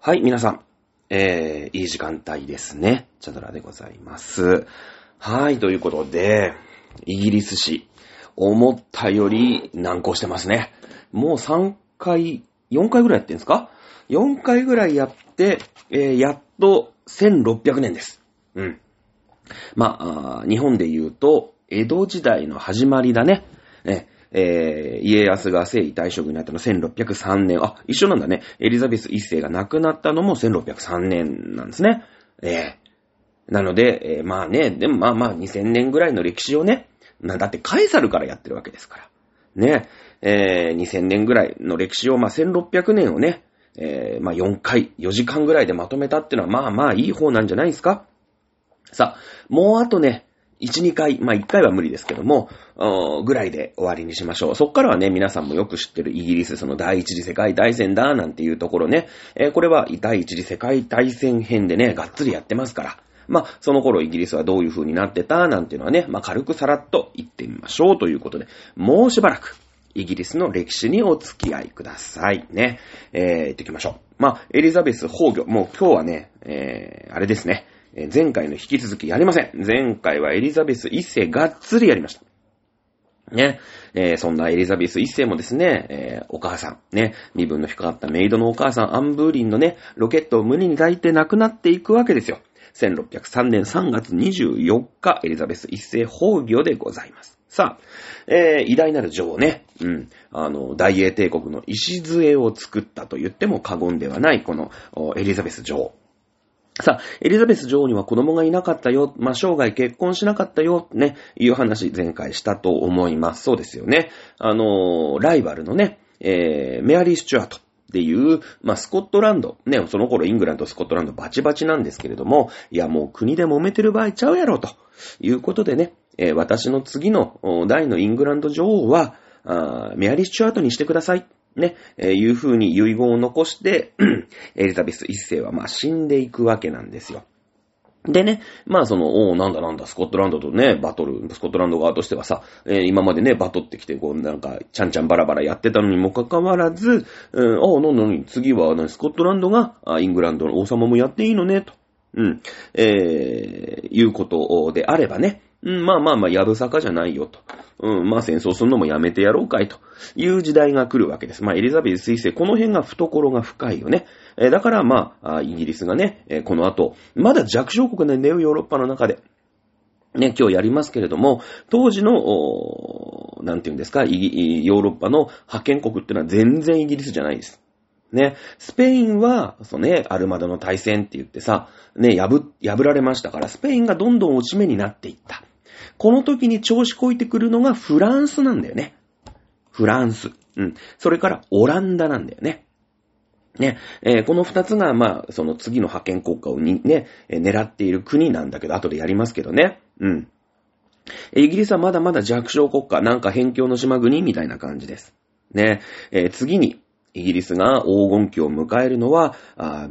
はい、皆さん。えー、いい時間帯ですね。チャドラでございます。はい、ということで、イギリス史、思ったより難航してますね。もう3回、4回ぐらいやってんですか ?4 回ぐらいやって、えー、やっと1600年です。うん。まあ、日本で言うと、江戸時代の始まりだね。ええー家康が征夷大将軍になったの1603年。あ、一緒なんだね。エリザベス一世が亡くなったのも1603年なんですね。ええなので、えーまあね、でもまあまあ2000年ぐらいの歴史をね、なだってカエサルからやってるわけですから。ね、えー2000年ぐらいの歴史を、まあ1600年をね、えーまあ4回、4時間ぐらいでまとめたっていうのはまあまあいい方なんじゃないですかさあ、もうあとね、1、2回、まあ1回は無理ですけども、ぐらいで終わりにしましょう。そっからはね、皆さんもよく知ってるイギリス、その第一次世界大戦だ、なんていうところね、えーこれは第一次世界大戦編でね、がっつりやってますから。まあ、その頃イギリスはどういう風になってた、なんていうのはね、まあ軽くさらっと言ってみましょうということで、もうしばらく、イギリスの歴史にお付き合いください。ね。えー、行ってきましょう。まあ、エリザベス崩御。もう今日はね、えー、あれですね。え前回の引き続きやりません。前回はエリザベス一世がっつりやりました。ね。えーそんなエリザベス一世もですね、えーお母さん、ね、身分の低かったメイドのお母さん、アンブーリンのね、ロケットを胸に抱いて亡くなっていくわけですよ。1603年3月24日、エリザベス一世崩御でございます。さあ、えー偉大なる女王ね、うん、あの、大英帝国の礎を作ったと言っても過言ではない、この、エリザベス女王。さあ、エリザベス女王には子供がいなかったよ。まあ、生涯結婚しなかったよ。ね、いう話前回したと思います。そうですよね。あのーライバルのね、えー、メアリー・スチュアートっていう、まあ、スコットランド。ね、その頃イングランド、スコットランドバチバチなんですけれども、いや、もう国で揉めてる場合ちゃうやろ、ということでね、えー私の次のお代のイングランド女王は、メアリー・スチュアートにしてください。ね、えーいう風に遺言を残して、エリザベス一世はまあ死んでいくわけなんですよ。でね、まあその、おーなんだなんだ、スコットランドとね、バトル、スコットランド側としてはさ、えー今までね、バトってきて、こう、なんか、ちゃんちゃんバラバラやってたのにもかかわらず、うん、ああ、なんだなんだ、次は、ね、スコットランドが、イングランドの王様もやっていいのね、と。うん、えー、いうことであればね、うん、まあまあまあ、やぶさかじゃないよと。うん、まあ戦争するのもやめてやろうかいという時代が来るわけです。まあエリザベス一世、この辺が懐が深いよね。えだからまあ、イギリスがね、えこの後、まだ弱小国なんだよ、ヨーロッパの中で。ね、今日やりますけれども、当時の、なんていうんですか、ヨーロッパの覇権国ってのは全然イギリスじゃないです。ね、スペインは、そうね、アルマドの対戦って言ってさ、ね、破、破られましたから、スペインがどんどん落ち目になっていった。この時に調子こいてくるのがフランスなんだよね。フランス。うん。それからオランダなんだよね。ね、えーこの二つが、まあ、その次の覇権国家をにね、え狙っている国なんだけど、後でやりますけどね。うん。イギリスはまだまだ弱小国家、なんか辺境の島国みたいな感じです。ね、えー次に、イギリスが黄金期を迎えるのは、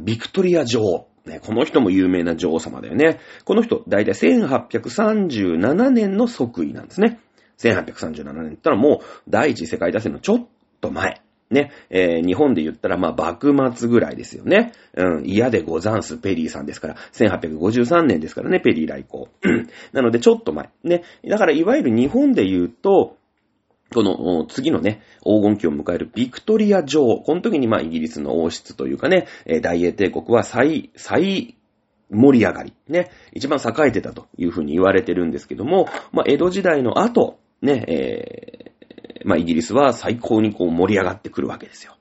ビクトリア女王。ね、この人も有名な女王様だよね。この人、だいたい1837年の即位なんですね。1837年って言ったらもう第一次世界大戦のちょっと前。ね、えー日本で言ったらまあ幕末ぐらいですよね。うん、嫌でござんす、ペリーさんですから。1853年ですからね、ペリー来航。なのでちょっと前。ね、だからいわゆる日本で言うと、この次のね、黄金期を迎えるビクトリア女王。この時にまあイギリスの王室というかね、大英帝国は最、最盛り上がり。ね、一番栄えてたというふうに言われてるんですけども、まあ江戸時代の後、ね、えーまあイギリスは最高にこう盛り上がってくるわけですよ。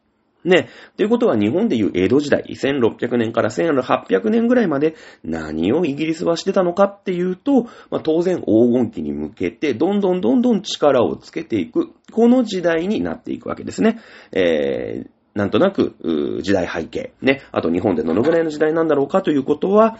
ね。ということは日本でいう江戸時代、1600年から1800年ぐらいまで何をイギリスはしてたのかっていうと、まあ、当然黄金期に向けてどんどんどんどん力をつけていく、この時代になっていくわけですね。えー、なんとなく、時代背景、ね。あと日本でどのぐらいの時代なんだろうかということは、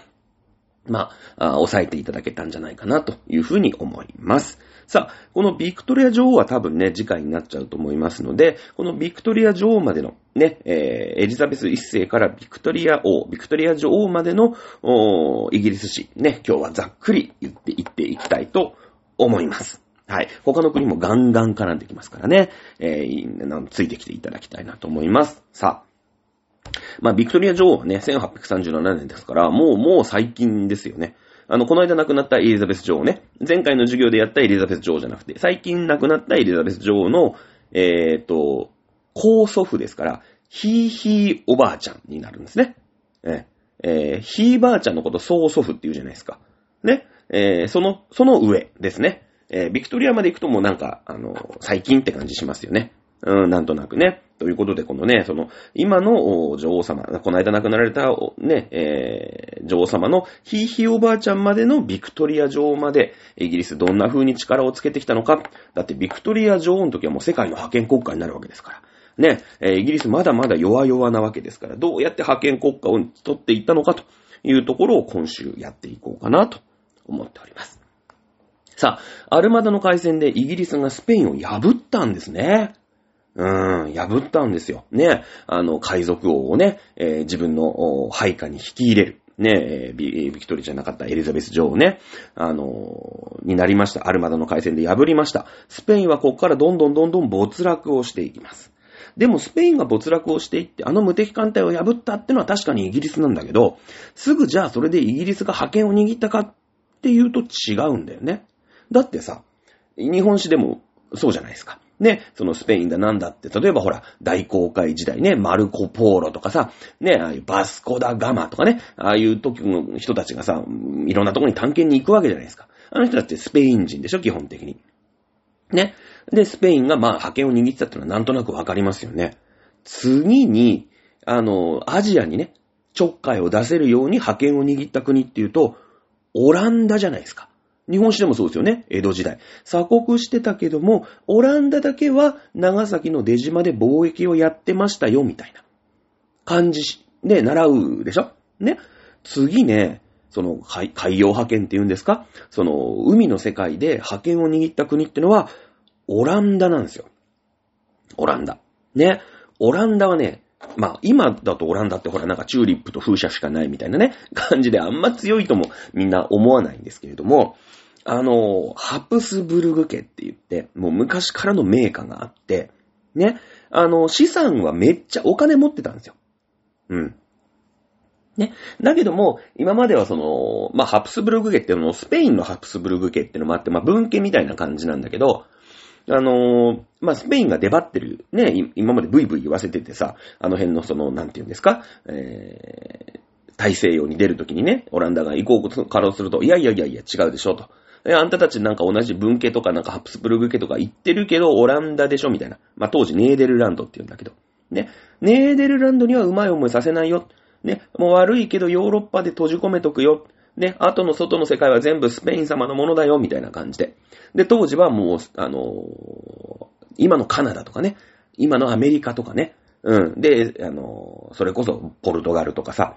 まあ、あ抑えていただけたんじゃないかなというふうに思います。さあ、このビクトリア女王は多分ね、次回になっちゃうと思いますので、このビクトリア女王までのね、えーエリザベス一世からビクトリア王、ビクトリア女王までのおイギリス史、ね、今日はざっくり言っていっていきたいと思います。はい。他の国もガンガン絡んできますからね、えーついてきていただきたいなと思います。さあ、まあ、ビクトリア女王はね、1837年ですから、もう、もう最近ですよね。あの、この間亡くなったエリザベス女王ね。前回の授業でやったエリザベス女王じゃなくて、最近亡くなったエリザベス女王の、えー、っと、高祖父ですから、ひいひいおばあちゃんになるんですね。ええー、ひいばあちゃんのこと曽祖父って言うじゃないですか。ね。えー、その、その上ですね。えー、ビクトリアまで行くともうなんか、あの、最近って感じしますよね。うん、なんとなくね。ということで、このね、その、今の女王様、この間亡くなられた、ね、えー、女王様のひいひいおばあちゃんまでのビクトリア女王まで、イギリスどんな風に力をつけてきたのか。だってビクトリア女王の時はもう世界の覇権国家になるわけですから。ね、えー、イギリスまだまだ弱々なわけですから、どうやって覇権国家を取っていったのかというところを今週やっていこうかなと思っております。さあ、アルマダの海戦でイギリスがスペインを破ったんですね。うん、破ったんですよ。ね。あの、海賊王をね、えー、自分の配下に引き入れる。ね、ビビクトリーじゃなかったエリザベス女王ね、あのになりました。アルマダの海戦で破りました。スペインはここからどんどんどんどん没落をしていきます。でもスペインが没落をしていって、あの無敵艦隊を破ったってのは確かにイギリスなんだけど、すぐじゃあそれでイギリスが覇権を握ったかっていうと違うんだよね。だってさ、日本史でもそうじゃないですか。ね、そのスペインだなんだって、例えばほら、大航海時代ね、マルコ・ポーロとかさ、ね、ああいうバスコダ・ガマとかね、ああいう時の人たちがさ、いろんなとこに探検に行くわけじゃないですか。あの人たちってスペイン人でしょ、基本的に。ね。で、スペインがまあ覇権を握ってたってのはなんとなくわかりますよね。次に、あの、アジアにね、ちょっかいを出せるように覇権を握った国っていうと、オランダじゃないですか。日本史でもそうですよね。江戸時代。鎖国してたけども、オランダだけは長崎の出島で貿易をやってましたよ、みたいな感じで習うでしょ？ね。次ね、その海海洋派遣って言うんですか？その海の世界で派遣を握った国ってのは、オランダなんですよ。オランダ。ね。オランダはね、まあ、今だとオランダってほらなんかチューリップと風車しかないみたいなね、感じであんま強いともみんな思わないんですけれども、あの、ハプスブルグ家って言って、もう昔からの名家があって、ね、あの、資産はめっちゃお金持ってたんですよ。うん。ね。だけども、今まではその、まあ、ハプスブルグ家っていうのも、スペインのハプスブルグ家っていうのもあって、まあ、文家みたいな感じなんだけど、あのー、まあ、スペインが出張ってる、ね、今までブイブイ言わせててさ、あの辺のその、なんて言うんですか、えー、大西洋に出るときにね、オランダが行こうとからすると、いやいやいやいや、違うでしょ、と。え、あんたたちなんか同じ文系とかなんかハプスブルグ系とか言ってるけど、オランダでしょみたいな。まあ、当時ネーデルランドって言うんだけど。ね。ネーデルランドにはうまい思いさせないよ。ね。もう悪いけどヨーロッパで閉じ込めとくよ。ね。後の外の世界は全部スペイン様のものだよ。みたいな感じで。で、当時はもう、あのー、今のカナダとかね。今のアメリカとかね。うん。で、あのー、それこそポルトガルとかさ。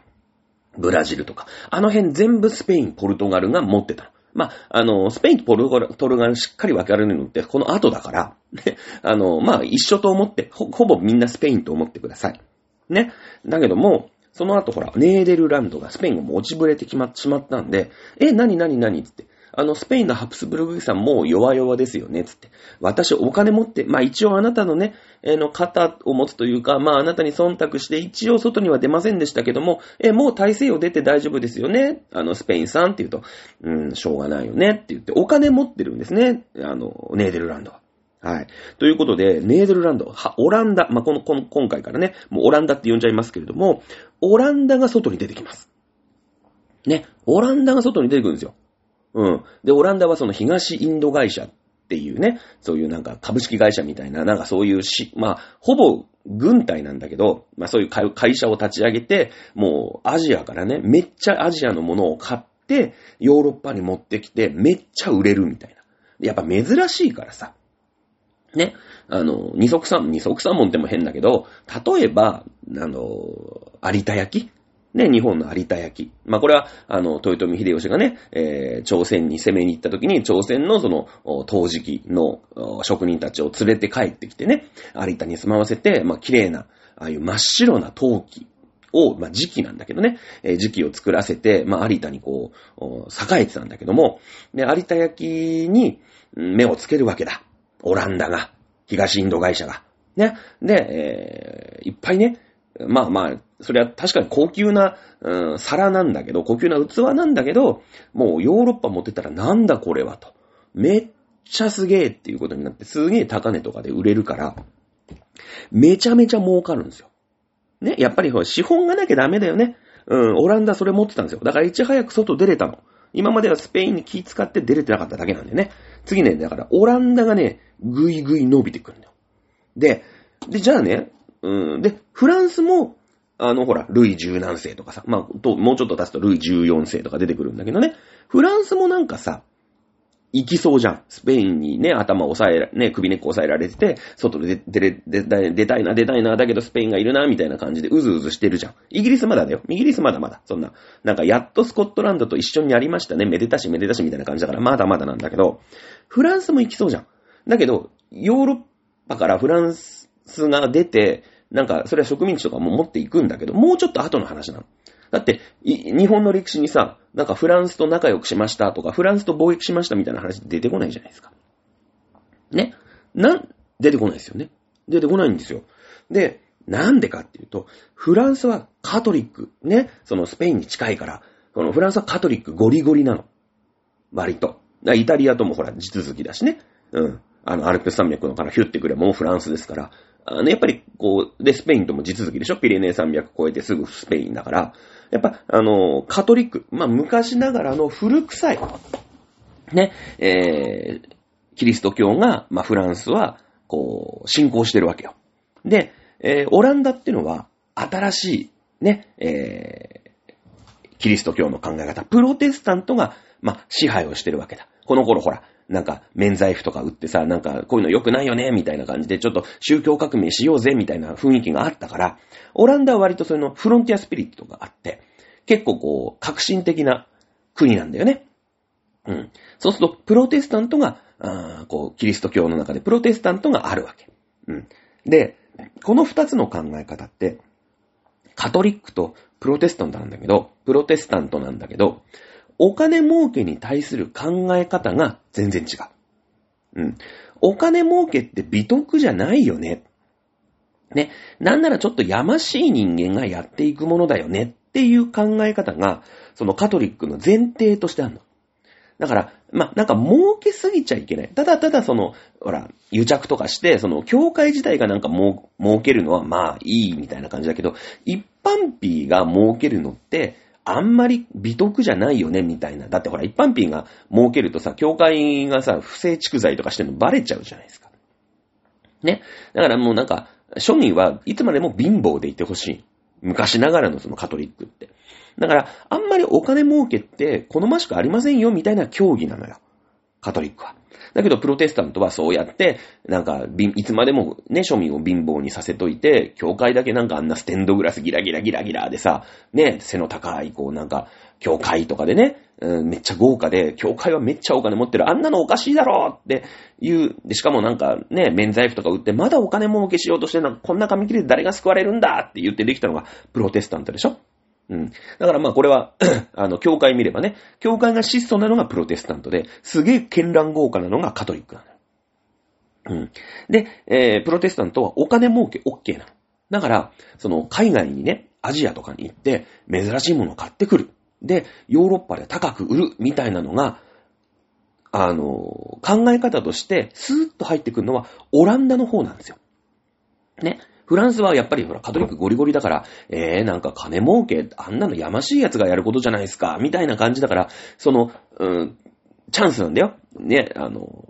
ブラジルとか。あの辺全部スペイン、ポルトガルが持ってたの。まあ、あの、スペインとポルトガルしっかり分かれるのって、この後だから、ね、あの、まあ、一緒と思ってほ、ほぼみんなスペインと思ってください。ね。だけども、その後ほら、ネーデルランドがスペインがもう落ちぶれてきましまったんで、え、なになになにって。あの、スペインのハプスブルグさんも弱々ですよね、つって。私お金持って、まあ一応あなたのね、えー、の肩を持つというか、まああなたに忖度して一応外には出ませんでしたけども、えー、もう大西洋出て大丈夫ですよね。あの、スペインさんって言うと、うん、しょうがないよねって言って、お金持ってるんですね。あの、ネーデルランドは。はい。ということで、ネーデルランド、は、オランダ、まあ、この、この、今回からね、もうオランダって呼んじゃいますけれども、オランダが外に出てきます。ね、オランダが外に出てくるんですよ。うん。で、オランダはその東インド会社っていうね、そういうなんか株式会社みたいな、なんかそういうし、まあ、ほぼ軍隊なんだけど、まあそういう会社を立ち上げて、もうアジアからね、めっちゃアジアのものを買って、ヨーロッパに持ってきて、めっちゃ売れるみたいな。やっぱ珍しいからさ。ね。あの、二足三、二足三門っても変だけど、例えば、あの、有田焼ね、日本の有田焼。まあ、これは、あの、豊臣秀吉がね、えー、朝鮮に攻めに行った時に、朝鮮のその、陶磁器の職人たちを連れて帰ってきてね、有田に住まわせて、まあ、綺麗な、ああいう真っ白な陶器を、まあ、時期なんだけどね、えー、時期を作らせて、まあ、有田にこう、栄えてたんだけども、で、有田焼に目をつけるわけだ。オランダが、東インド会社が。ね。で、えー、いっぱいね、まあまあ、それは確かに高級な、うん、皿なんだけど、高級な器なんだけど、もうヨーロッパ持ってたらなんだこれはと。めっちゃすげえっていうことになって、すげえ高値とかで売れるから、めちゃめちゃ儲かるんですよ。ね、やっぱり資本がなきゃダメだよね。うん、オランダそれ持ってたんですよ。だからいち早く外出れたの。今まではスペインに気使って出れてなかっただけなんでね。次ね、だからオランダがね、ぐいぐい伸びてくるんだよ。で、で、じゃあね、うん、で、フランスも、あの、ほら、ルイ十何世とかさ、まあ、と、もうちょっと経つとルイ十四世とか出てくるんだけどね、フランスもなんかさ、行きそうじゃん。スペインにね、頭を押さえ、ね、首根っこ押さえられてて、外で出、出、出、出たいな、出たいな、だけどスペインがいるな、みたいな感じでうずうずしてるじゃん。イギリスまだだよ。イギリスまだまだ。そんな。なんか、やっとスコットランドと一緒にやりましたね。めでたしめでたしみたいな感じだから、まだまだなんだけど、フランスも行きそうじゃん。だけど、ヨーロッパからフランスが出て、なんか、それは植民地とかも持っていくんだけど、もうちょっと後の話なの。だって、日本の歴史にさ、なんかフランスと仲良くしましたとか、フランスと貿易しましたみたいな話出てこないじゃないですか。ね？なん、出てこないですよね。出てこないんですよ。で、なんでかっていうと、フランスはカトリック、ね、そのスペインに近いから、このフランスはカトリックゴリゴリなの。割と。イタリアともほら、地続きだしね。うん。あの、アルプス山脈のからヒュッてくれもうフランスですから。あの、やっぱり、こう、で、スペインとも地続きでしょ？ピレネー山脈越えてすぐスペインだから、やっぱ、あの、カトリック、まあ、昔ながらの古臭い、ね、えー、キリスト教が、まあ、フランスは、こう、信仰してるわけよ。で、えー、オランダっていうのは、新しい、ね、えー、キリスト教の考え方、プロテスタントが、まあ、支配をしてるわけだ。この頃ほら、なんか、免罪符とか売ってさ、なんか、こういうの良くないよね、みたいな感じで、ちょっと宗教革命しようぜ、みたいな雰囲気があったから、オランダは割とそのフロンティアスピリットがあって、結構こう、革新的な国なんだよね。うん。そうすると、プロテスタントが、あこう、キリスト教の中でプロテスタントがあるわけ。うん。で、この二つの考え方って、カトリックとプロテスタントなんだけど、プロテスタントなんだけど、お金儲けに対する考え方が全然違う。うん。お金儲けって美徳じゃないよね。ね。なんならちょっとやましい人間がやっていくものだよねっていう考え方が、そのカトリックの前提としてあるの。だから、まなんか儲けすぎちゃいけない。ただただその、ほら、癒着とかして、その、教会自体がなんか儲けるのはまあいいみたいな感じだけど、一般 P が儲けるのって、あんまり美徳じゃないよね、みたいな。だってほら、一般品が儲けるとさ、教会がさ、不正蓄財とかしてるのバレちゃうじゃないですか。ね。だからもうなんか、庶民はいつまでも貧乏でいてほしい。昔ながらのそのカトリックって。だから、あんまりお金儲けって好ましくありませんよ、みたいな競技なのよ。カトリックは。だけど、プロテスタントはそうやって、なんか、いつまでもね、庶民を貧乏にさせといて、教会だけなんかあんなステンドグラスギラギラギラギラでさ、ね、背の高い、こうなんか、教会とかでね、うん、めっちゃ豪華で、教会はめっちゃお金持ってる、あんなのおかしいだろっていう、で、しかもなんかね、免罪符とか売って、まだお金儲けしようとして、なんかこんな紙切れで誰が救われるんだって言ってできたのが、プロテスタントでしょうん。だからまあこれは あの、教会見ればね、教会が質素なのがプロテスタントで、すげえ絢爛豪華なのがカトリックなの。うん。で、えー、プロテスタントはお金儲け OK なの。だから、その、海外にね、アジアとかに行って、珍しいものを買ってくる。で、ヨーロッパで高く売る、みたいなのが、あの、考え方として、スーッと入ってくるのは、オランダの方なんですよ。ね。フランスはやっぱりほら、カトリックゴリゴリだから、えー、なんか金儲け、あんなのやましい奴がやることじゃないですか、みたいな感じだから、その、うん、チャンスなんだよ。ね、あの、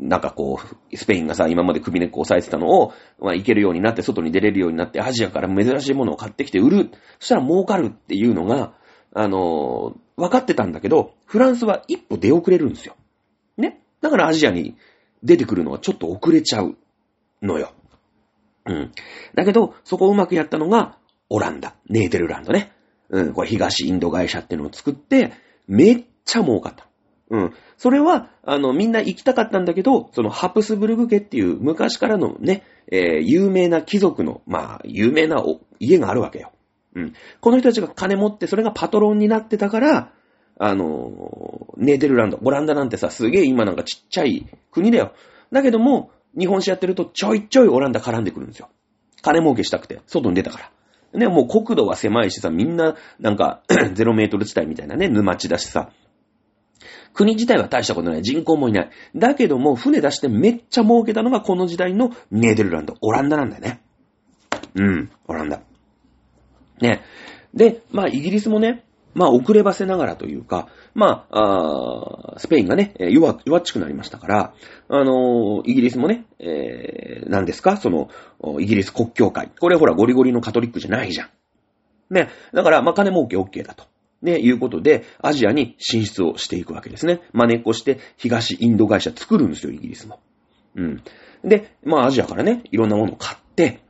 なんかこう、スペインがさ、今まで首根っこ押さえてたのを、まあ、行けるようになって、外に出れるようになって、アジアから珍しいものを買ってきて売る。そしたら儲かるっていうのが、あの、分かってたんだけど、フランスは一歩出遅れるんですよ。ね。だからアジアに出てくるのはちょっと遅れちゃうのよ。うん。だけど、そこをうまくやったのが、オランダ、ネーデルランドね。うん、これ東インド会社っていうのを作って、めっちゃ儲かった。うん。それは、あの、みんな行きたかったんだけど、そのハプスブルグ家っていう昔からのね、えー、有名な貴族の、まあ、有名な家があるわけよ。うん。この人たちが金持って、それがパトロンになってたから、あの、ネーデルランド、オランダなんてさ、すげえ今なんかちっちゃい国だよ。だけども、日本史やってるとちょいちょいオランダ絡んでくるんですよ。金儲けしたくて、外に出たから。ね、もう国土は狭いしさ、みんな、なんか、ゼロメートル地帯みたいなね、沼地だしさ。国自体は大したことない。人口もいない。だけども、船出してめっちゃ儲けたのがこの時代のネーデルランド、オランダなんだよね。うん、オランダ。ね。で、まあ、イギリスもね、まあ、遅ればせながらというか、まあ、あスペインがね、弱、弱っちくなりましたから、あのー、イギリスもね、えー、何ですか？その、イギリス国教会。これほら、ゴリゴリのカトリックじゃないじゃん。ね。だから、まあ、金儲け OK だと。ね、いうことで、アジアに進出をしていくわけですね。真似っこして、東インド会社作るんですよ、イギリスも。うん。で、まあ、アジアからね、いろんなものを買って、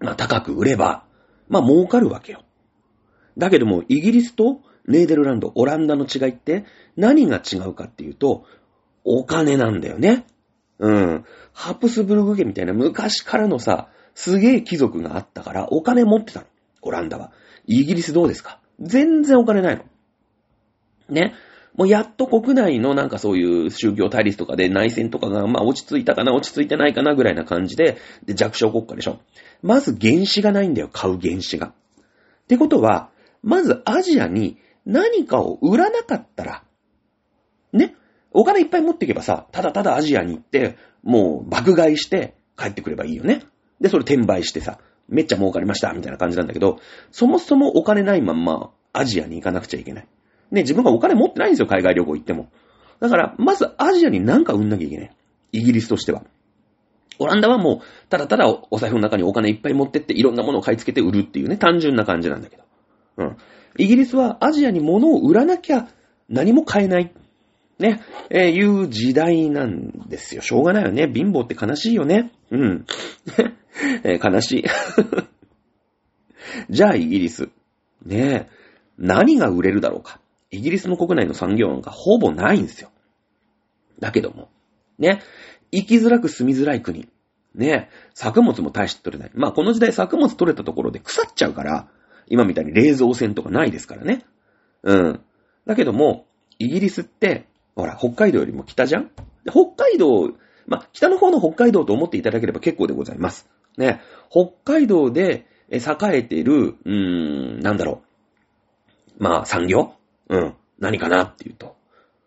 まあ、高く売れば、まあ、儲かるわけよ。だけども、イギリスとネーデルランド、オランダの違いって何が違うかっていうと、お金なんだよね。うん。ハプスブルグ家みたいな昔からのさ、すげえ貴族があったからお金持ってたの。オランダは。イギリスどうですか？全然お金ないの。ね。もうやっと国内のなんかそういう宗教対立とかで内戦とかがまあ落ち着いたかな、落ち着いてないかなぐらいな感じで、で弱小国家でしょ。まず原資がないんだよ、買う原資が。ってことは、まずアジアに何かを売らなかったら、ね、お金いっぱい持っていけばさ、ただただアジアに行って、もう爆買いして帰ってくればいいよね。で、それ転売してさ、めっちゃ儲かりました、みたいな感じなんだけど、そもそもお金ないまんまアジアに行かなくちゃいけない。ね、自分がお金持ってないんですよ、海外旅行行っても。だから、まずアジアに何か売んなきゃいけない。イギリスとしては。オランダはもう、ただただお財布の中にお金いっぱい持ってって、いろんなものを買い付けて売るっていうね、単純な感じなんだけど。うん。イギリスはアジアに物を売らなきゃ何も買えない。ね、えー、いう時代なんですよ。しょうがないよね。貧乏って悲しいよね。うん。えー、悲しい。じゃあ、イギリス。ねえ、何が売れるだろうか。イギリスの国内の産業なんかほぼないんですよ。だけども、ね、生きづらく住みづらい国。ね、作物も大して取れない。まあこの時代作物取れたところで腐っちゃうから、今みたいに冷蔵船とかないですからね。うん。だけども、イギリスって、ほら、北海道よりも北じゃん？北海道、ま、北の方の北海道と思っていただければ結構でございます。ね。北海道で栄えてる、うーん、なんだろう。まあ、産業？うん。何かなっていうと。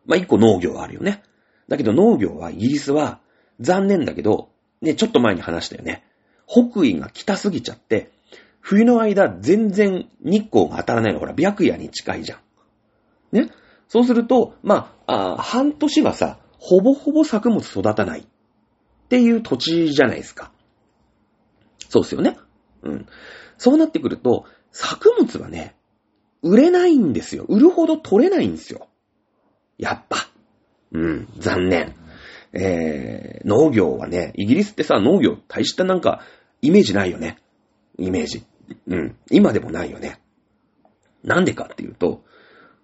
まあ、一個農業はあるよね。だけど農業はイギリスは残念だけど、ね、ちょっと前に話したよね。北緯が北すぎちゃって、冬の間全然日光が当たらないの。ほら、白夜に近いじゃん。ね？そうすると、まあ、あ半年はさ、ほぼほぼ作物育たないっていう土地じゃないですか。そうですよね。うん。そうなってくると、作物はね、売れないんですよ。売るほど取れないんですよ。やっぱ。うん、残念。えー、農業はね、イギリスってさ、農業大したなんか、イメージないよね。イメージ。うん。今でもないよね。なんでかっていうと、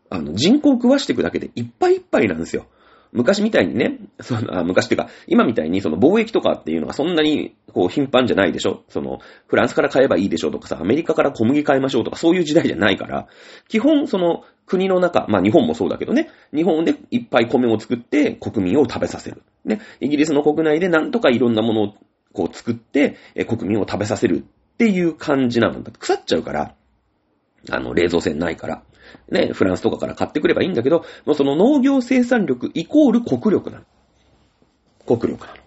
あの、人口を食わしていくだけでいっぱいいっぱいなんですよ。昔みたいにね、その、あ昔っていうか、今みたいにその貿易とかっていうのがそんなにこう頻繁じゃないでしょその、フランスから買えばいいでしょとかさ、アメリカから小麦買いましょうとかそういう時代じゃないから、基本その国の中、まあ日本もそうだけどね、日本でいっぱい米を作って国民を食べさせる。ね、イギリスの国内でなんとかいろんなものをこう作ってえ国民を食べさせるっていう感じなんだ。腐っちゃうから、あの、冷蔵船ないから。ね、フランスとかから買ってくればいいんだけど、もうその農業生産力イコール国力なの。国力なの。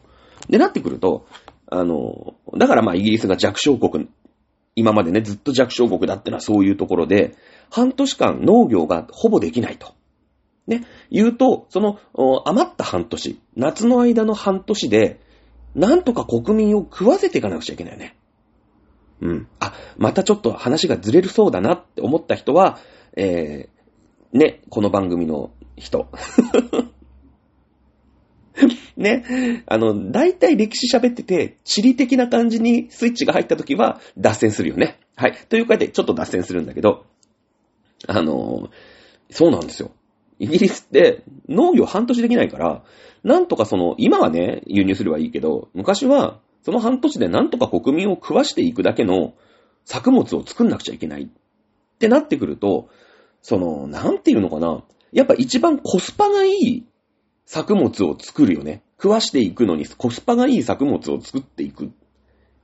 で、なってくると、あの、だからまあイギリスが弱小国、今までね、ずっと弱小国だってのはそういうところで、半年間農業がほぼできないと。ね、言うと、その余った半年、夏の間の半年で、なんとか国民を食わせていかなくちゃいけないよね。うん。あ、またちょっと話がずれるそうだなって思った人は、えー、ね、この番組の人。ね、あの、大体歴史喋ってて、地理的な感じにスイッチが入った時は脱線するよね。はい。というかで、ちょっと脱線するんだけど、あの、そうなんですよ。イギリスって農業半年できないから、なんとかその、今はね、輸入すればいいけど、昔はその半年でなんとか国民を食わしていくだけの作物を作んなくちゃいけないってなってくると、その、なんていうのかな。やっぱ一番コスパがいい作物を作るよね。食わしていくのにコスパがいい作物を作っていくっ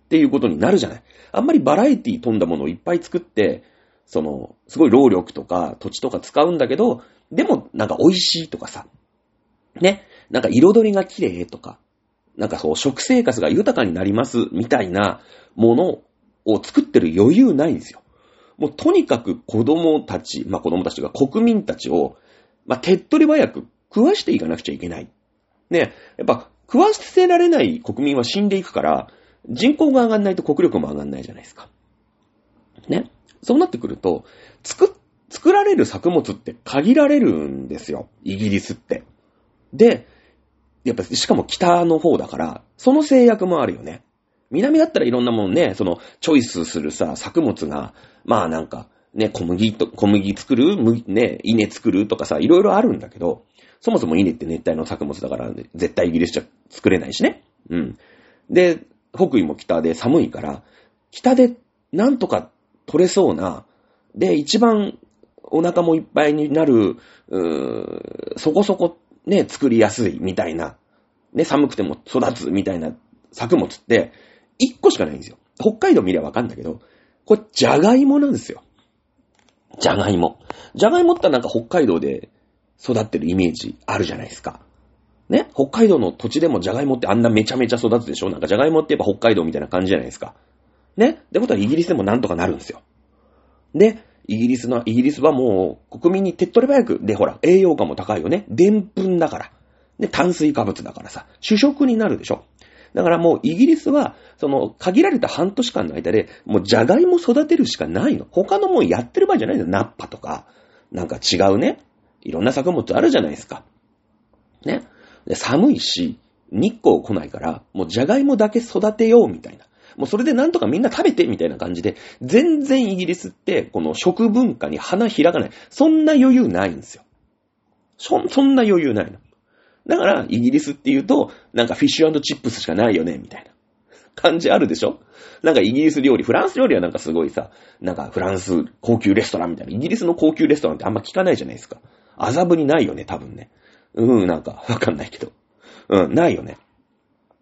ていうことになるじゃない。あんまりバラエティ飛んだものをいっぱい作って、その、すごい労力とか土地とか使うんだけど、でもなんか美味しいとかさ、ね、なんか彩りが綺麗とか、なんかそう、食生活が豊かになりますみたいなものを作ってる余裕ないんですよ。もうとにかく子供たち、まあ子供たちとか国民たちを、まあ手っ取り早く食わしていかなくちゃいけない。ね、やっぱ食わせられない国民は死んでいくから、人口が上がんないと国力も上がんないじゃないですか。ね。そうなってくると、作、作られる作物って限られるんですよ。イギリスって。で、やっぱしかも北の方だから、その制約もあるよね。南だったらいろんなもんね、その、チョイスするさ、作物が、まあなんか、ね、小麦と、小麦作る、麦ね、稲作るとかさ、いろいろあるんだけど、そもそも稲って熱帯の作物だから、絶対イギリスじゃ作れないしね。うん。で、北緯も北で寒いから、北でなんとか取れそうな、で、一番お腹もいっぱいになる、うーそこそこね、作りやすいみたいな、ね、寒くても育つみたいな作物って、一個しかないんですよ。北海道見ればわかんだけど、これ、じゃがいもなんですよ。じゃがいも。じゃがいもってなんか北海道で育ってるイメージあるじゃないですか。ね北海道の土地でもじゃがいもってあんなめちゃめちゃ育つでしょなんかじゃがいもってやっぱ北海道みたいな感じじゃないですか。ねってことはイギリスでもなんとかなるんですよ。で、イギリスの、イギリスはもう国民に手っ取り早く、でほら、栄養価も高いよね。でんぷんだから。で、炭水化物だからさ、主食になるでしょ。だからもうイギリスは、その限られた半年間の間で、もうじゃがいも育てるしかないの。他のもんやってる場合じゃないの。ナッパとか、なんか違うね。いろんな作物あるじゃないですか。ね。寒いし、日光来ないから、もうじゃがいもだけ育てようみたいな。もうそれでなんとかみんな食べてみたいな感じで、全然イギリスって、この食文化に花開かない。そんな余裕ないんですよ。そ、そんな余裕ないの。だから、イギリスって言うと、なんかフィッシュチップスしかないよね、みたいな感じあるでしょ？なんかイギリス料理、フランス料理はなんかすごいさ、なんかフランス高級レストランみたいな。イギリスの高級レストランってあんま聞かないじゃないですか。麻布にないよね、多分ね。うん、なんか、わかんないけど。うん、ないよね。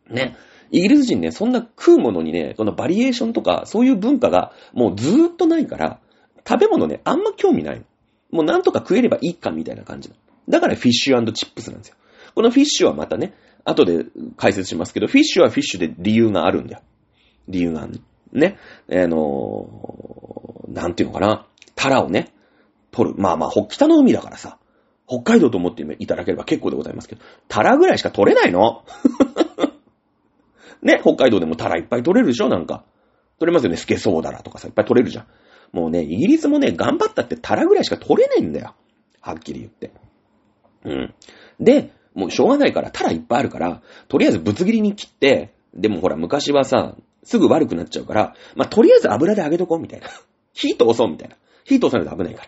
ね。イギリス人ね、そんな食うものにね、このバリエーションとか、そういう文化がもうずーっとないから、食べ物ね、あんま興味ない。もうなんとか食えればいいかみたいな感じだ。だからフィッシュチップスなんですよ。このフィッシュはまたね、後で解説しますけど、フィッシュはフィッシュで理由があるんだよ。理由がある。ね。あのー、なんていうのかな。タラをね、取る。まあまあ、北の海だからさ。北海道と思っていただければ結構でございますけど、タラぐらいしか取れないのね、北海道でもタラいっぱい取れるでしょなんか。取れますよね。スケソウダラとかさ、いっぱい取れるじゃん。もうね、イギリスもね、頑張ったってタラぐらいしか取れないんだよ。はっきり言って。うん。で、もうしょうがないから、タラいっぱいあるから、とりあえずぶつ切りに切って、でもほら、昔はさ、すぐ悪くなっちゃうから、まあ、とりあえず油で揚げとこうみたいな。火通そうみたいな。火通さないと危ないか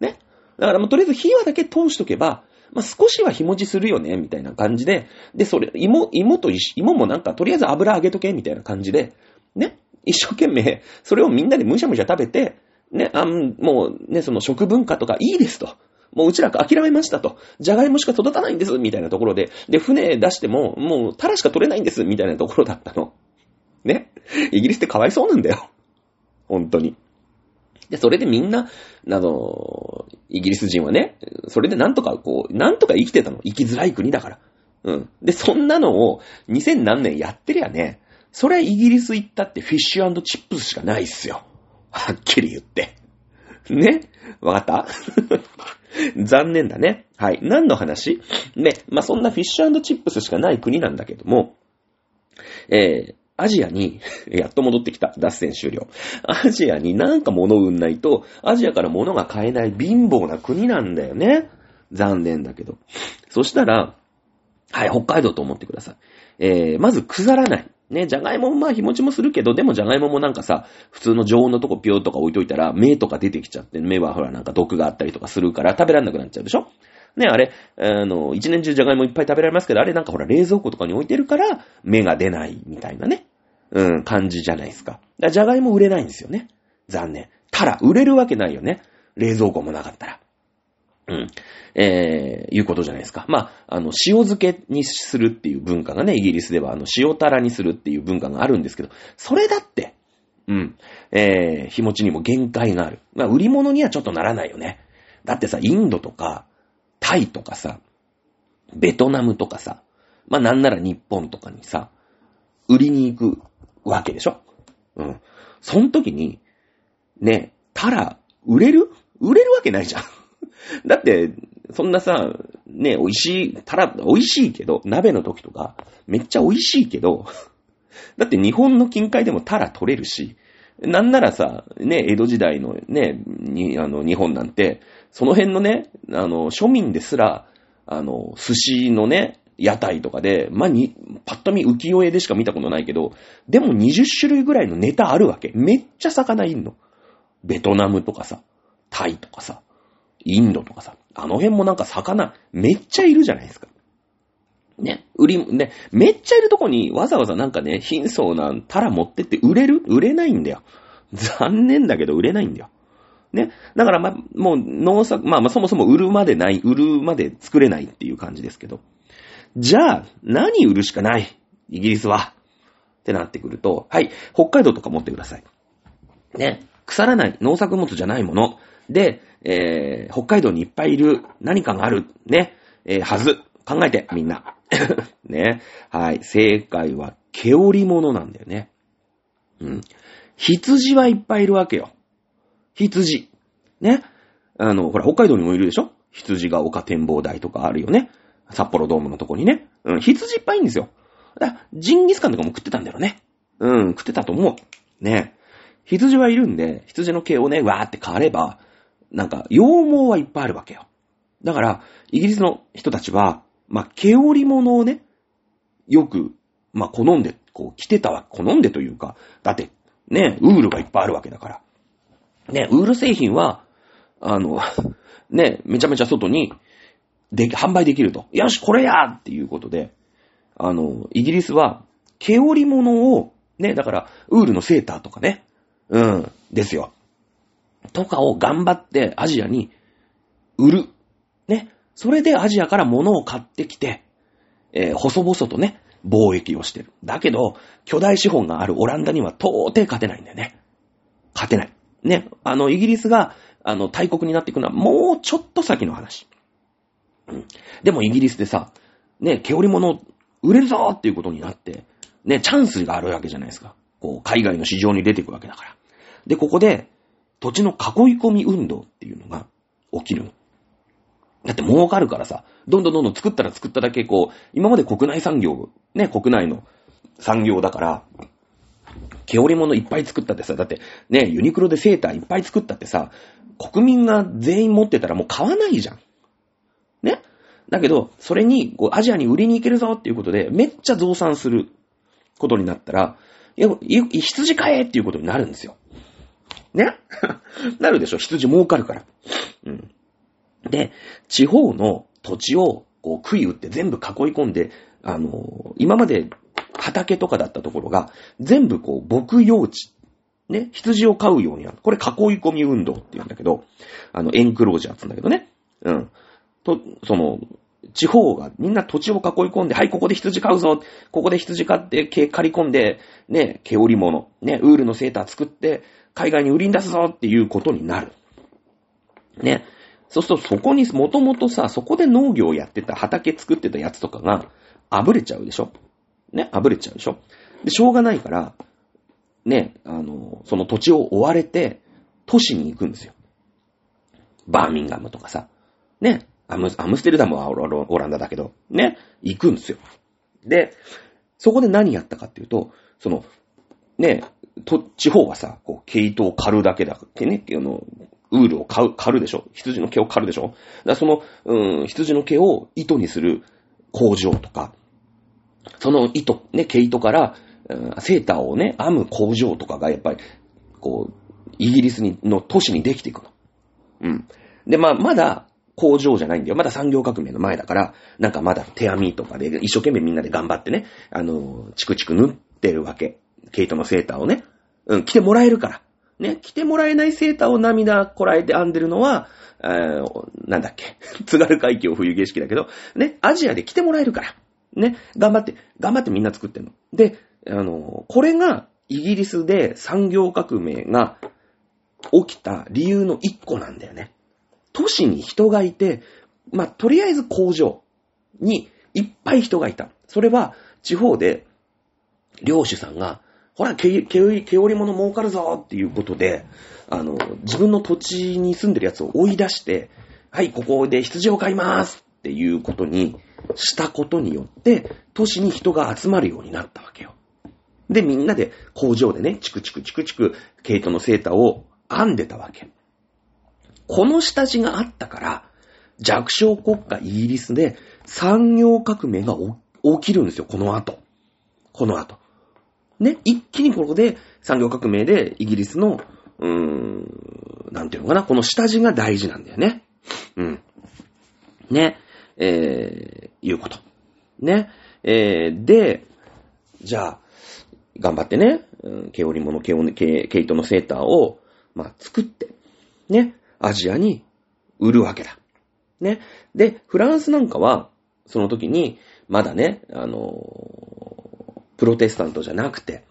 ら。ね。だからもうとりあえず火はだけ通しとけば、まあ、少しは日持ちするよね、みたいな感じで、で、それ、芋、芋と、芋もなんか、とりあえず油揚げとけ、みたいな感じで、ね。一生懸命、それをみんなでむしゃむしゃ食べて、ね、あんもうね、その食文化とかいいですと。もううちら諦めましたと。じゃがいもしか育たないんです、みたいなところで。で、船出しても、もうタラしか取れないんです、みたいなところだったの。ね。イギリスってかわいそうなんだよ。本当に。で、それでみんな、あの、イギリス人はね、それでなんとかこう、なんとか生きてたの。生きづらい国だから。うん。で、そんなのを2000何年やってりゃね、それイギリス行ったってフィッシュチップスしかないっすよ。はっきり言って。ね？わかった？残念だね。はい。何の話？ね、まあ、そんなフィッシュチップスしかない国なんだけども、えー、アジアに、やっと戻ってきた。脱線終了。アジアになんか物を売んないと、アジアから物が買えない貧乏な国なんだよね。残念だけど。そしたら、はい、北海道と思ってください。えー、まず腐らない。ね、じゃがいももまあ日持ちもするけど、でもじゃがいももなんかさ、普通の常温のとこピョーとか置いといたら、芽とか出てきちゃって、芽はほらなんか毒があったりとかするから食べられなくなっちゃうでしょ？ね、あれ、あの、一年中じゃがいもいっぱい食べられますけど、あれなんかほら冷蔵庫とかに置いてるから、芽が出ないみたいなね、うん、感じじゃないですか。だじゃがいも売れないんですよね。残念。たら、売れるわけないよね。冷蔵庫もなかったら。うん。えー、いうことじゃないですか。まあ、あの、塩漬けにするっていう文化がね、イギリスでは、あの、塩タラにするっていう文化があるんですけど、それだって、うん、えー、日持ちにも限界がある。まあ、売り物にはちょっとならないよね。だってさ、インドとか、タイとかさ、ベトナムとかさ、まあ、なんなら日本とかにさ、売りに行くわけでしょ？うん。その時に、ね、タラ、売れる？売れるわけないじゃん。だって、そんなさ、ね、美味しい、たら、美味しいけど、鍋の時とか、めっちゃ美味しいけど、だって日本の近海でもタラ取れるし、なんならさ、ね、江戸時代のね、に、あの、日本なんて、その辺のね、あの、庶民ですら、あの、寿司のね、屋台とかで、まあ、に、パッと見浮世絵でしか見たことないけど、でも20種類ぐらいのネタあるわけ。めっちゃ魚いんの。ベトナムとかさ、タイとかさ。インドとかさ、あの辺もなんか魚めっちゃいるじゃないですか。ね、売り、ね、めっちゃいるとこにわざわざなんかね、貧相なタラ持ってって売れる？売れないんだよ。残念だけど売れないんだよ。ね。だからま、もう農作、まあまあそもそも売るまでない、売るまで作れないっていう感じですけど。じゃあ、何売るしかないイギリスは。ってなってくると、はい、北海道とか持ってください。ね。腐らない農作物じゃないもの。で、えー、北海道にいっぱいいる何かがある、ね、えー、はず。考えて、みんな。ね。はい。正解は、毛織物なんだよね。うん。羊はいっぱいいるわけよ。羊。ね。あの、ほら、北海道にもいるでしょ？羊が丘展望台とかあるよね。札幌ドームのとこにね。うん、羊いっぱいいるんですよ。だジンギスカンとかも食ってたんだよね。うん、食ってたと思う。ね。羊はいるんで、羊の毛をね、わーって変われば、なんか、羊毛はいっぱいあるわけよ。だから、イギリスの人たちは、まあ、毛織物をね、よく、まあ、好んで、こう、着てたわ、好んでというか、だって、ね、ウールがいっぱいあるわけだから。ね、ウール製品は、あの、ね、めちゃめちゃ外に、で、販売できると。よし、これやっていうことで、あの、イギリスは、毛織物を、ね、だから、ウールのセーターとかね、うん、ですよ。とかを頑張ってアジアに売る。ね。それでアジアから物を買ってきて、えー、細々とね、貿易をしてる。だけど、巨大資本があるオランダには到底勝てないんだよね。勝てない。ね。あの、イギリスが、あの、大国になっていくのはもうちょっと先の話。うん。でもイギリスでさ、ね、毛織物売れるぞっていうことになって、ね、チャンスがあるわけじゃないですか。こう、海外の市場に出ていくわけだから。で、ここで、土地の囲い込み運動っていうのが起きるの。だって儲かるからさ、どんどんどんどん作ったら作っただけこう、今まで国内産業、ね、国内の産業だから、毛織物いっぱい作ったってさ、だってね、ユニクロでセーターいっぱい作ったってさ、国民が全員持ってたらもう買わないじゃん。ね？だけど、それに、こう、アジアに売りに行けるぞっていうことで、めっちゃ増産することになったら、いや、羊買えっていうことになるんですよ。ね？なるでしょ？羊儲かるから。うん。で、地方の土地を、こう、食い打って全部囲い込んで、あの今まで畑とかだったところが、全部こう、牧用地。ね、羊を飼うようになる。これ囲い込み運動って言うんだけど、あの、エンクロージャーって言うんだけどね。うん。と、その、地方がみんな土地を囲い込んで、はい、ここで羊飼うぞ。ここで羊飼って、毛刈り込んで、ね、毛織物、ね、ウールのセーター作って、海外に売りに出すぞっていうことになる。ね。そうするとそこにもともとさ、そこで農業をやってた、畑作ってたやつとかが、あぶれちゃうでしょね、あぶれちゃうでしょで、しょうがないから、ね、あの、その土地を追われて、都市に行くんですよ。バーミンガムとかさ、ね、アムアムステルダムはオランダだけど、ね、行くんですよ。で、そこで何やったかっていうと、その、ね、と、地方はさ、こう、毛糸を刈るだけだってね、あの、ウールを刈る、刈るでしょ羊の毛を刈るでしょだその、うん、羊の毛を糸にする工場とか、その糸、ね、毛糸から、セーターをね、編む工場とかがやっぱり、こう、イギリスにの都市にできていくの。うん。で、まあ、まだ工場じゃないんだよ。まだ産業革命の前だから、なんかまだ手編みとかで一生懸命みんなで頑張ってね、あの、チクチク縫ってるわけ。毛糸のセーターをね。うん、着てもらえるから。ね、着てもらえないセーターを涙こらえて編んでるのは、えー、なんだっけ、津軽海峡冬景色だけど、ね、アジアで着てもらえるから。ね、頑張って、頑張ってみんな作ってんの。で、あの、これがイギリスで産業革命が起きた理由の一個なんだよね。都市に人がいて、まあ、とりあえず工場にいっぱい人がいた。それは地方で領主さんが、ほら、毛織物儲かるぞっていうことで、あの、自分の土地に住んでるやつを追い出して、はい、ここで羊を飼いますっていうことにしたことによって、都市に人が集まるようになったわけよ。で、みんなで工場でね、チクチクチクチク、毛糸のセーターを編んでたわけ。この下地があったから、弱小国家イギリスで産業革命が起きるんですよ、この後。この後。ね、一気にここで産業革命でイギリスの、うーん、なんていうのかな、この下地が大事なんだよね。うん。ね、えー、いうこと。ね、えー、で、じゃあ、頑張ってね、毛織物、毛織、毛、毛糸のセーターを、まあ、作って、ね、アジアに売るわけだ。ね。で、フランスなんかは、その時に、まだね、あのプロテスタントじゃなくて、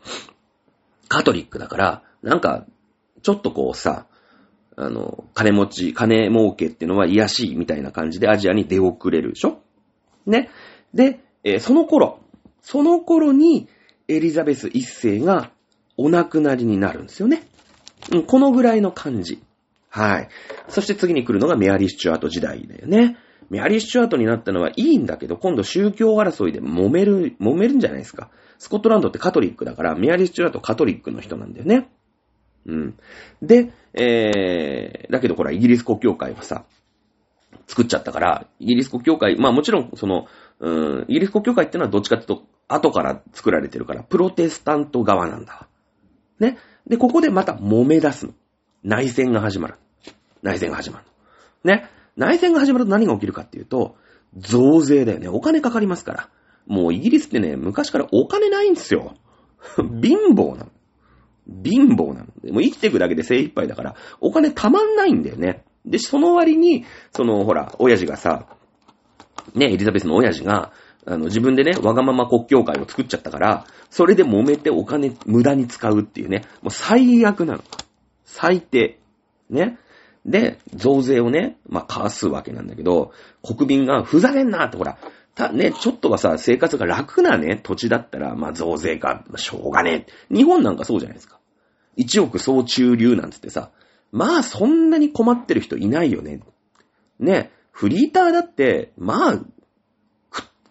カトリックだから、なんか、ちょっとこうさ、あの、金持ち、金儲けっていうのは癒しいみたいな感じでアジアに出遅れるでしょ？ね。で、えー、その頃、その頃にエリザベス一世がお亡くなりになるんですよね。このぐらいの感じ。はい。そして次に来るのがメアリー・スチュアート時代だよね。メアリー・スチュアートになったのはいいんだけど、今度宗教争いで揉める、揉めるんじゃないですか。スコットランドってカトリックだから、メアリー・スチュアートカトリックの人なんだよね。うん。で、えー、だけどほら、イギリス国教会はさ、作っちゃったから、イギリス国教会、まあもちろん、その、うん、イギリス国教会ってのはどっちかっていうと、後から作られてるから、プロテスタント側なんだ。ね。で、ここでまた揉め出すの。内戦が始まる。内戦が始まる。ね。内戦が始まると何が起きるかっていうと、増税だよね。お金かかりますから。もうイギリスってね、昔からお金ないんですよ。貧乏なの。貧乏なの。もう生きていくだけで精一杯だから、お金たまんないんだよね。で、その割に、その、ほら、親父がさ、ね、エリザベスの親父が、あの、自分でね、わがまま国教会を作っちゃったから、それで揉めてお金無駄に使うっていうね、もう最悪なの。最低。ね。で、増税をね、まあ、かすわけなんだけど、国民がふざけんなってほら、た、ね、ちょっとはさ、生活が楽なね、土地だったら、まあ、増税か、まあ、しょうがねえ。日本なんかそうじゃないですか。一億総中流なんつってさ、まあ、そんなに困ってる人いないよね。ね、フリーターだって、まあ、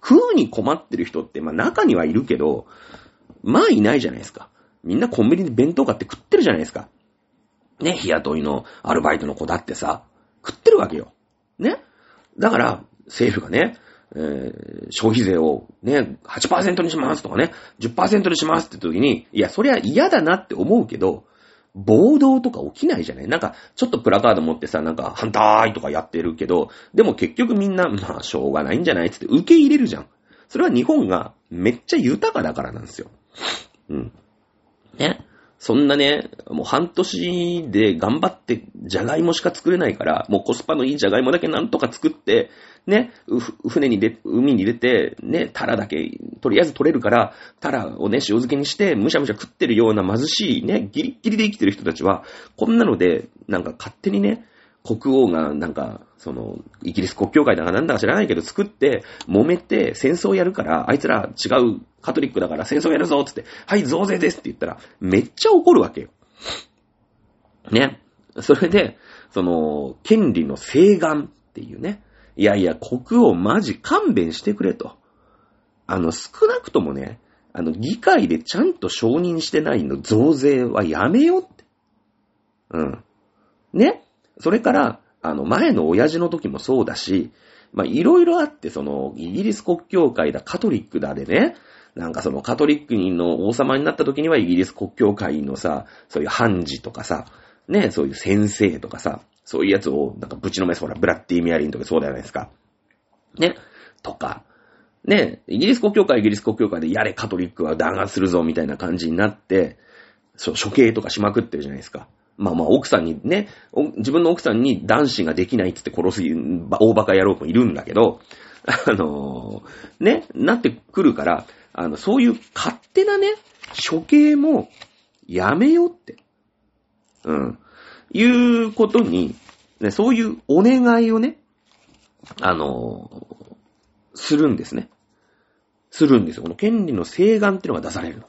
食うに困ってる人って、まあ中にはいるけど、まあいないじゃないですか。みんなコンビニで弁当買って食ってるじゃないですか。ね、日雇いのアルバイトの子だってさ、食ってるわけよ。ね。だから、政府がね、えー、消費税をね、8%にしますとかね、10%にしますって時に、いや、そりゃ嫌だなって思うけど、暴動とか起きないじゃない？なんか、ちょっとプラカード持ってさ、なんか、反対とかやってるけど、でも結局みんな、まあ、しょうがないんじゃない？つって受け入れるじゃん。それは日本がめっちゃ豊かだからなんですよ。うん。ね。そんなね、もう半年で頑張ってじゃがいもしか作れないから、もうコスパのいいじゃがいもだけなんとか作って、ね、船に出、海に出て、ね、タラだけ、とりあえず取れるから、タラをね、塩漬けにして、むしゃむしゃ食ってるような貧しいね、ギリッギリで生きてる人たちは、こんなので、なんか勝手にね、国王がなんか、その、イギリス国教会だかなんだか知らないけど作って、揉めて戦争やるから、あいつら違うカトリックだから戦争やるぞつって、はい、増税ですって言ったら、めっちゃ怒るわけよ。ね。それで、その、権利の請願っていうね。いやいや、国王マジ勘弁してくれと。あの、少なくともね、あの、議会でちゃんと承認してないの増税はやめよって。うん。ね？それから、あの、前の親父の時もそうだし、まいろいろあって、その、イギリス国教会だ、カトリックだでね、なんかそのカトリック人の王様になった時にはイギリス国教会のさ、そういう判事とかさ、ね、そういう先生とかさ、そういうやつを、なんかぶちのめす、ほら、ブラッディ・メアリンとかそうじゃないですか。ね、とか、ね、イギリス国教会イギリス国教会でやれカトリックは弾圧するぞみたいな感じになって、そう、処刑とかしまくってるじゃないですか。まあまあ奥さんにね、自分の奥さんに男子ができないって言って殺す大バカ野郎もいるんだけど、あのー、ね、なってくるから、あの、そういう勝手なね、処刑もやめようって。うん。いうことに、ね、そういうお願いをね、あのー、するんですね。するんですよ。この権利の請願っていうのが出されるの。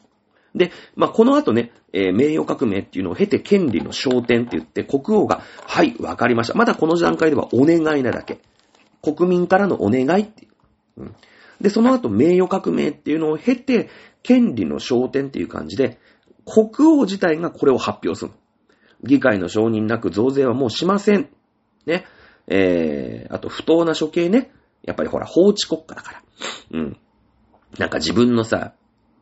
で、まあ、この後ね、えー、名誉革命っていうのを経て権利の昇天って言って、国王が、はい、わかりました。まだこの段階ではお願いなだけ。国民からのお願いっていう。うん、で、その後名誉革命っていうのを経て、権利の昇天っていう感じで、国王自体がこれを発表する。議会の承認なく増税はもうしません。ね。えー、あと不当な処刑ね。やっぱりほら、法治国家だから。うん。なんか自分のさ、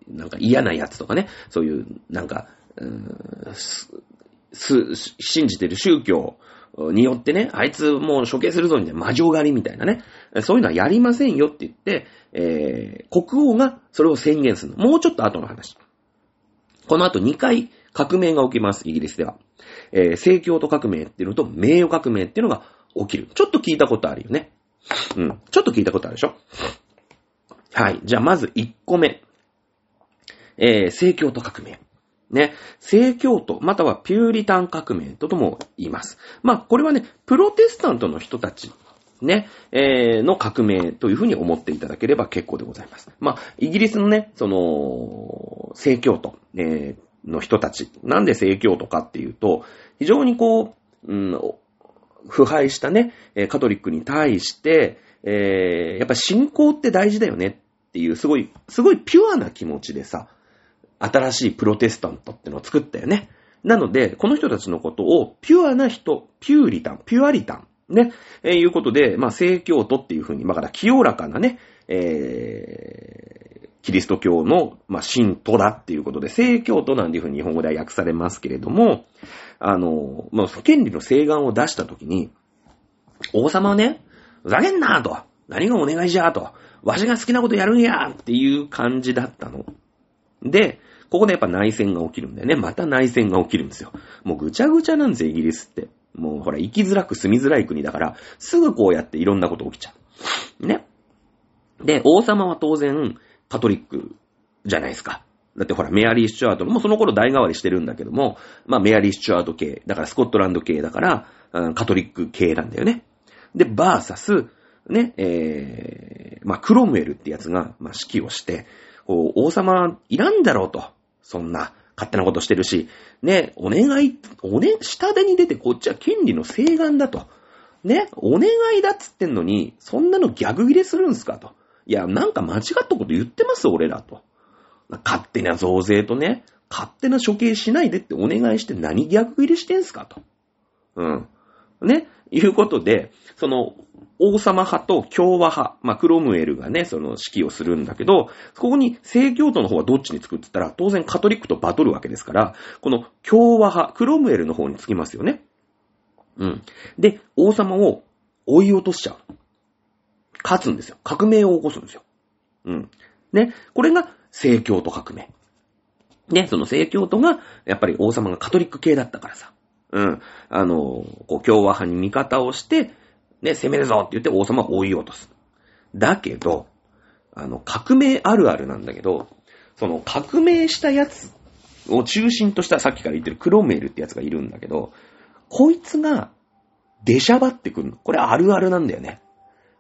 なんか嫌なやつとかね、そういう、なんか、うーんす、信じてる宗教によってね、あいつもう処刑するぞみたいな魔女狩りみたいなね、そういうのはやりませんよって言って、えー、国王がそれを宣言するの。もうちょっと後の話。この後2回革命が起きます、イギリスでは。えー、政教と革命っていうのと名誉革命っていうのが起きる。ちょっと聞いたことあるよね。うん。ちょっと聞いたことあるでしょはい。じゃあまず1個目。えー、政教と革命。ね、聖教徒、またはピューリタン革命ととも言います。まあ、これはね、プロテスタントの人たち、ね、えー、の革命というふうに思っていただければ結構でございます。まあ、イギリスのね、その、聖教徒、えー、の人たち、なんで聖教徒かっていうと、非常にこう、うん、腐敗したね、カトリックに対して、えー、やっぱ信仰って大事だよねっていう、すごい、すごいピュアな気持ちでさ、新しいプロテスタントってのを作ったよね。なので、この人たちのことを、ピュアな人、ピューリタン、ピュアリタン、ね、えー、いうことで、まあ、聖教徒っていうふうに、まあ、だから清らかなね、えー、キリスト教の、まあ、信徒だっていうことで、聖教徒なんていうふうに日本語では訳されますけれども、あの、まあ、権利の請願を出したときに、王様はね、ふざけんなと、何がお願いじゃと、わしが好きなことやるんやっていう感じだったの。で、ここでやっぱ内戦が起きるんだよね。また内戦が起きるんですよ。もうぐちゃぐちゃなんですよ、イギリスって。もうほら、生きづらく住みづらい国だから、すぐこうやっていろんなこと起きちゃう。ね。で、王様は当然、カトリックじゃないですか。だってほら、メアリー・スチュアートもその頃代替わりしてるんだけども、まあメアリー・スチュアート系、だからスコットランド系だから、うん、カトリック系なんだよね。で、バーサス、ね、えー、まあクロムエルってやつが、まあ指揮をして、こう、王様いらんだろうと。そんな、勝手なことしてるし、ね、お願い、おね、下手に出てこっちは権利の請願だと。ね、お願いだっつってんのに、そんなの逆切れするんすかと。いや、なんか間違ったこと言ってます俺らと。勝手な増税とね、勝手な処刑しないでってお願いして何逆入れしてんすかと。うん。ね、いうことで、その、王様派と共和派、まあ、クロムエルがね、その指揮をするんだけど、ここに正教徒の方はどっちにつくって言ったら、当然カトリックとバトるわけですから、この共和派、クロムエルの方につきますよね。うん。で、王様を追い落としちゃう。勝つんですよ。革命を起こすんですよ。うん。ね。これが正教徒革命。ね、その正教徒が、やっぱり王様がカトリック系だったからさ。うん。あの、こう、共和派に味方をして、ね、攻めるぞって言って王様を追い落とす。だけど、あの、革命あるあるなんだけど、その革命したやつを中心としたさっきから言ってるクロメールってやつがいるんだけど、こいつが出しゃばってくるの。これあるあるなんだよね。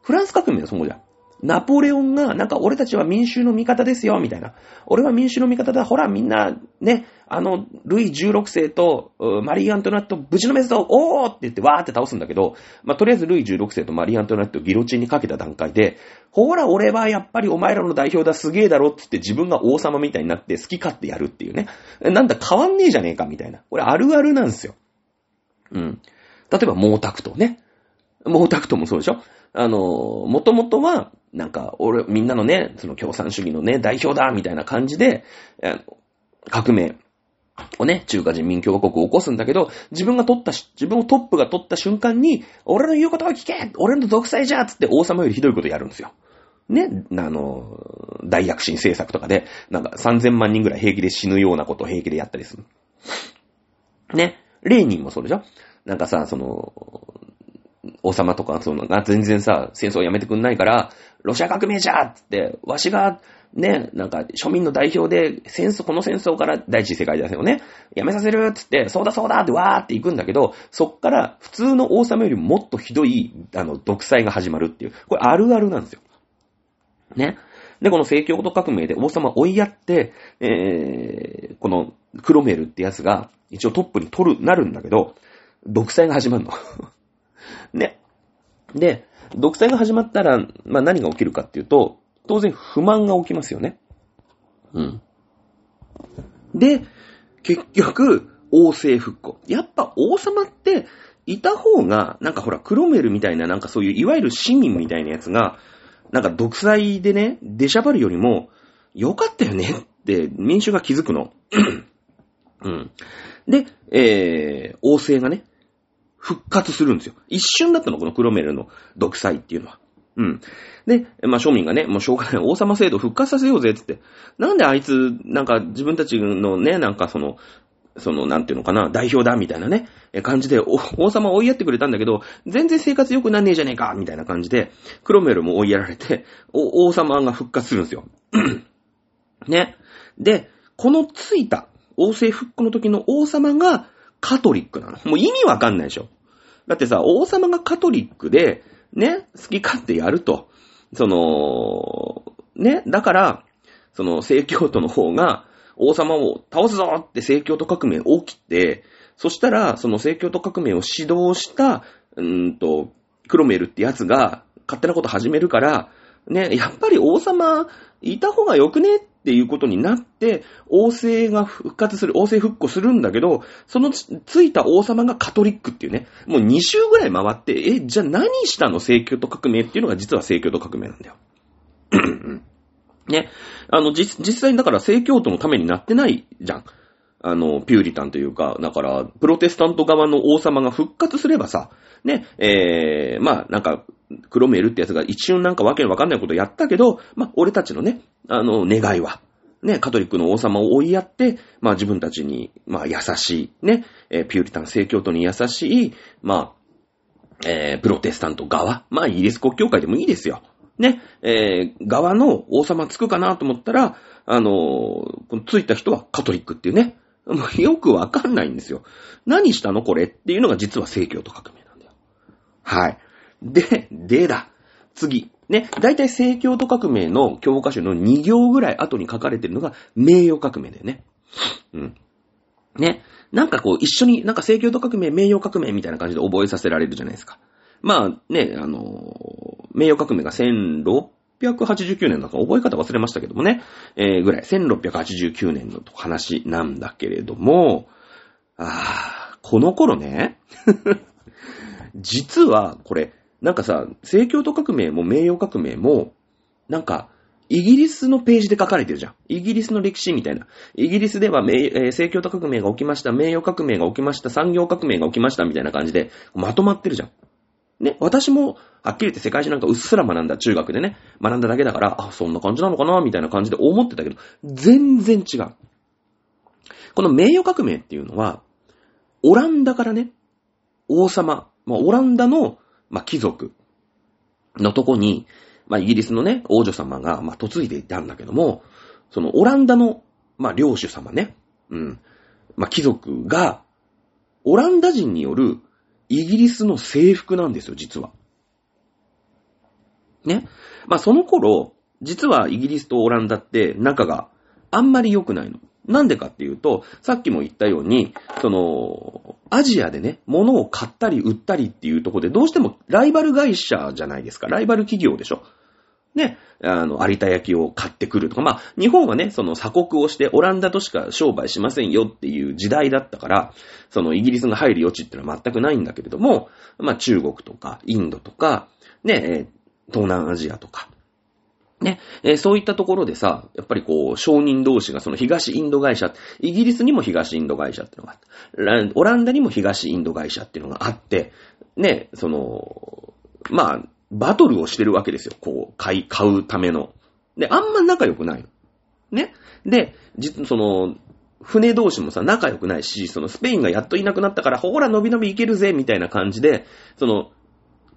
フランス革命はそうじゃん。ナポレオンが、なんか俺たちは民衆の味方ですよ、みたいな。俺は民衆の味方だ。ほら、みんな、ね、あの、ルイ16世と、マリー・アントナット、無事のメスだおーって言ってわーって倒すんだけど、まあ、とりあえずルイ16世とマリー・アントナットをギロチンにかけた段階で、ほら、俺はやっぱりお前らの代表だ、すげえだろってって自分が王様みたいになって好き勝手やるっていうね。なんだ変わんねえじゃねえか、みたいな。これあるあるなんですよ。うん。例えば、毛沢東ね。毛沢東もそうでしょ？あの、もともとは、なんか、俺、みんなのね、その共産主義のね、代表だみたいな感じで、革命をね、中華人民共和国を起こすんだけど、自分が取ったし、自分をトップが取った瞬間に、俺の言うことを聞け俺の独裁じゃつって王様よりひどいことやるんですよ。ね、あの、大躍進政策とかで、なんか3000万人ぐらい平気で死ぬようなことを平気でやったりする。ね。レーニンもそうでしょ？なんかさ、その、王様とか、その、が全然さ、戦争をやめてくんないから、ロシア革命じゃっつって、わしが、ね、なんか、庶民の代表で、戦争、この戦争から第一次世界大戦をね、やめさせるっつって、そうだそうだってわーって行くんだけど、そっから普通の王様よりもっとひどい、あの、独裁が始まるっていう。これあるあるなんですよ。ね。で、この政教と革命で王様追いやって、えー、このクロメルってやつが一応トップに取る、なるんだけど、独裁が始まるの。ね。で、独裁が始まったら、まあ何が起きるかっていうと、当然不満が起きますよね。うん。で、結局、王政復古。やっぱ王様って、いた方が、なんかほら、クロメルみたいな、なんかそういう、いわゆる市民みたいなやつが、なんか独裁でね、出しゃばるよりも、良かったよねって民衆が気づくの。うん。で、えー、王政がね、復活するんですよ。一瞬だったの、このクロメルの独裁っていうのは。うん。で、まあ、庶民がね、もうしょうがない、王様制度復活させようぜ、つって。なんであいつ、なんか自分たちのね、なんかその、その、なんていうのかな、代表だ、みたいなね、感じで、王様追いやってくれたんだけど、全然生活良くなんねえじゃねえか、みたいな感じで、クロメルも追いやられて、王様が復活するんですよ。ね。で、このついた、王政復古の時の王様がカトリックなの。もう意味わかんないでしょ。だってさ、王様がカトリックで、ね、好き勝手やると。その、ね、だから、その、聖教徒の方が、王様を倒すぞって聖教徒革命起きて、そしたら、その聖教徒革命を指導した、うんと、クロメルってやつが、勝手なこと始めるから、ね、やっぱり王様いた方がよくねっていうことになって、王政が復活する、王政復古するんだけど、そのついた王様がカトリックっていうね、もう2周ぐらい回って、え、じゃあ何したの？政教と革命っていうのが実は政教と革命なんだよ。ね。あの、実、際にだから政教徒のためになってないじゃん。あの、ピューリタンというか、だから、プロテスタント側の王様が復活すればさ、ね、えー、まあ、なんか、クロメルってやつが一瞬なんかわけのわかんないことやったけど、まあ、俺たちのね、あの、願いは、ね、カトリックの王様を追いやって、まあ自分たちに、まあ優しい、ね、えー、ピューリタン聖教徒に優しい、まあ、えー、プロテスタント側、まあイギリス国教会でもいいですよ。ね、えー、側の王様つくかなと思ったら、あのー、ついた人はカトリックっていうね、よくわかんないんですよ。何したのこれっていうのが実は聖教と革命なんだよ。はい。で、でだ。次。ね、だいたい聖教と革命の教科書の2行ぐらい後に書かれてるのが名誉革命だよね。うん。ね。なんかこう一緒になんか聖教と革命、名誉革命みたいな感じで覚えさせられるじゃないですか。まあね、あの名誉革命が1689年だか覚え方忘れましたけどもね、えー、ぐらい、1689年の話なんだけれども、あー、この頃ね、実はこれ、なんかさ、聖教徒革命も名誉革命も、なんか、イギリスのページで書かれてるじゃん。イギリスの歴史みたいな。イギリスでは、えー、聖教徒革命が起きました、名誉革命が起きました、産業革命が起きました。みたいな感じで、まとまってるじゃん。ね、私も、はっきり言って世界史なんかうっすら学んだ中学でね、学んだだけだから、あ、そんな感じなのかなみたいな感じで思ってたけど、全然違う。この名誉革命っていうのは、オランダからね、王様、まあ、オランダの、まあ、貴族のとこに、まあ、イギリスのね、王女様が、まあ、嫁いでいたんだけども、そのオランダの、まあ、領主様ね、うん、まあ、貴族が、オランダ人によるイギリスの制服なんですよ、実は。ね？まあ、その頃、実はイギリスとオランダって仲があんまり良くないの。なんでかっていうと、さっきも言ったように、その、アジアでね、物を買ったり売ったりっていうところで、どうしてもライバル会社じゃないですか。ライバル企業でしょ。ね、あの、有田焼を買ってくるとか、まあ、日本はね、その鎖国をしてオランダとしか商売しませんよっていう時代だったから、そのイギリスが入る余地ってのは全くないんだけれども、まあ、中国とかインドとか、ね、東南アジアとか、ね、えー、そういったところでさ、やっぱりこう、商人同士がその東インド会社、イギリスにも東インド会社っていうのがあって、オランダにも東インド会社っていうのがあって、ね、その、まあ、バトルをしてるわけですよ。こう、買い、買うための。で、あんま仲良くない。ね。で、実、その、船同士もさ、仲良くないし、そのスペインがやっといなくなったから、ほら、伸び伸びいけるぜ、みたいな感じで、その、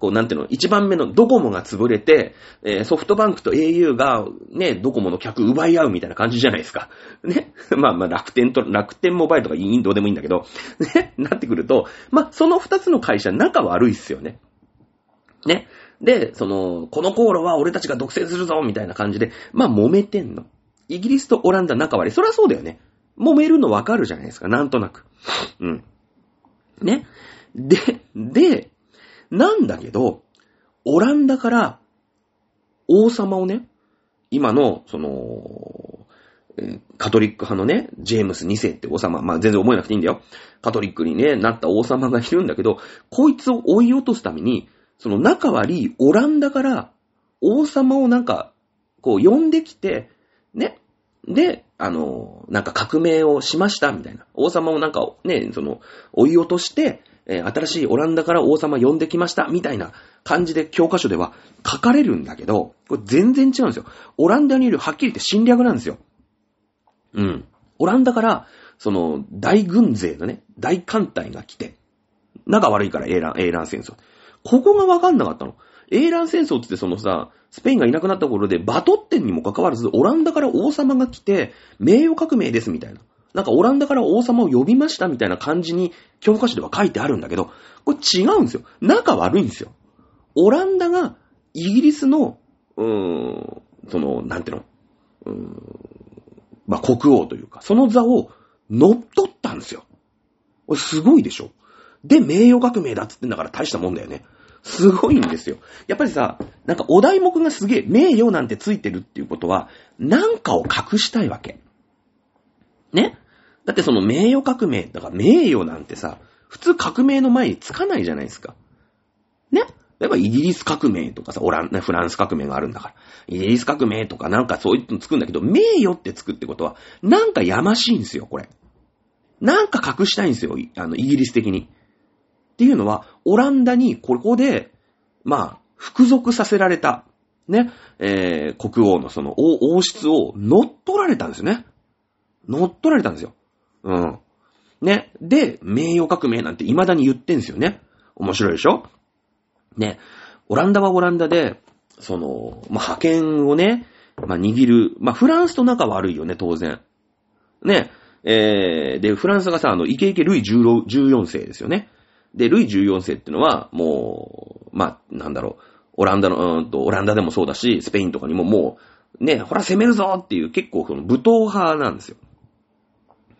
こう、なんていうの、一番目のドコモが潰れて、えー、ソフトバンクと au が、ね、ドコモの客奪い合うみたいな感じじゃないですか。ね。まあまあ、楽天と、楽天モバイルとかいい、どうでもいいんだけど、ね、なってくると、まあ、その二つの会社、仲悪いっすよね。ね。で、その、この航路は俺たちが独占するぞみたいな感じで、まあ揉めてんの。イギリスとオランダ仲悪い。そりゃそうだよね。揉めるのわかるじゃないですか。なんとなく。うん。ね。で、で、なんだけど、オランダから王様をね、今の、その、カトリック派のね、ジェームス2世って王様、まあ全然覚えなくていいんだよ。カトリックにね、なった王様がいるんだけど、こいつを追い落とすために、その仲悪いオランダから王様をなんか、こう呼んできて、ね。で、あの、なんか革命をしましたみたいな。王様をなんかね、その、追い落として、えー、新しいオランダから王様呼んできましたみたいな感じで教科書では書かれるんだけど、これ全然違うんですよ。オランダにいるはっきり言って侵略なんですよ。うん。オランダから、その、大軍勢のね、大艦隊が来て、仲悪いから、エーラン、エーラン戦争。ここがわかんなかったの。エーラン戦争ってそのさ、スペインがいなくなった頃でバトってんにもかかわらず、オランダから王様が来て、名誉革命ですみたいな。なんかオランダから王様を呼びましたみたいな感じに教科書では書いてあるんだけど、これ違うんですよ。仲悪いんですよ。オランダがイギリスの、うーん、その、なんていうの、うーん、まあ、国王というか、その座を乗っ取ったんですよ。すごいでしょ？で、名誉革命だっつってんだから大したもんだよね。すごいんですよ。やっぱりさ、なんかお題目がすげえ、名誉なんてついてるっていうことは、なんかを隠したいわけ。ね？だってその名誉革命、だから名誉なんてさ、普通革命の前につかないじゃないですか。ね？例えばイギリス革命とかさ、オラン、フランス革命があるんだから。イギリス革命とかなんかそういうのつくんだけど、名誉ってつくってことは、なんかやましいんですよ、これ。なんか隠したいんですよ、あの、イギリス的に。っていうのは、オランダにここで、まあ、服属させられた、ね、えー、国王のその王室を乗っ取られたんですよね。乗っ取られたんですよ。うん。ね。で、名誉革命なんて未だに言ってんすよね。面白いでしょ？ね。オランダはオランダで、その、まあ、派遣をね、まあ、握る。まあ、フランスと仲悪いよね、当然。ね。えー、で、フランスがさ、あの、イケイケルイ14世ですよね。で、ルイ14世ってのは、もう、まあ、なんだろう、オランダの、うんと、オランダでもそうだし、スペインとかにももう、ね、ほら攻めるぞっていう結構その武闘派なんですよ。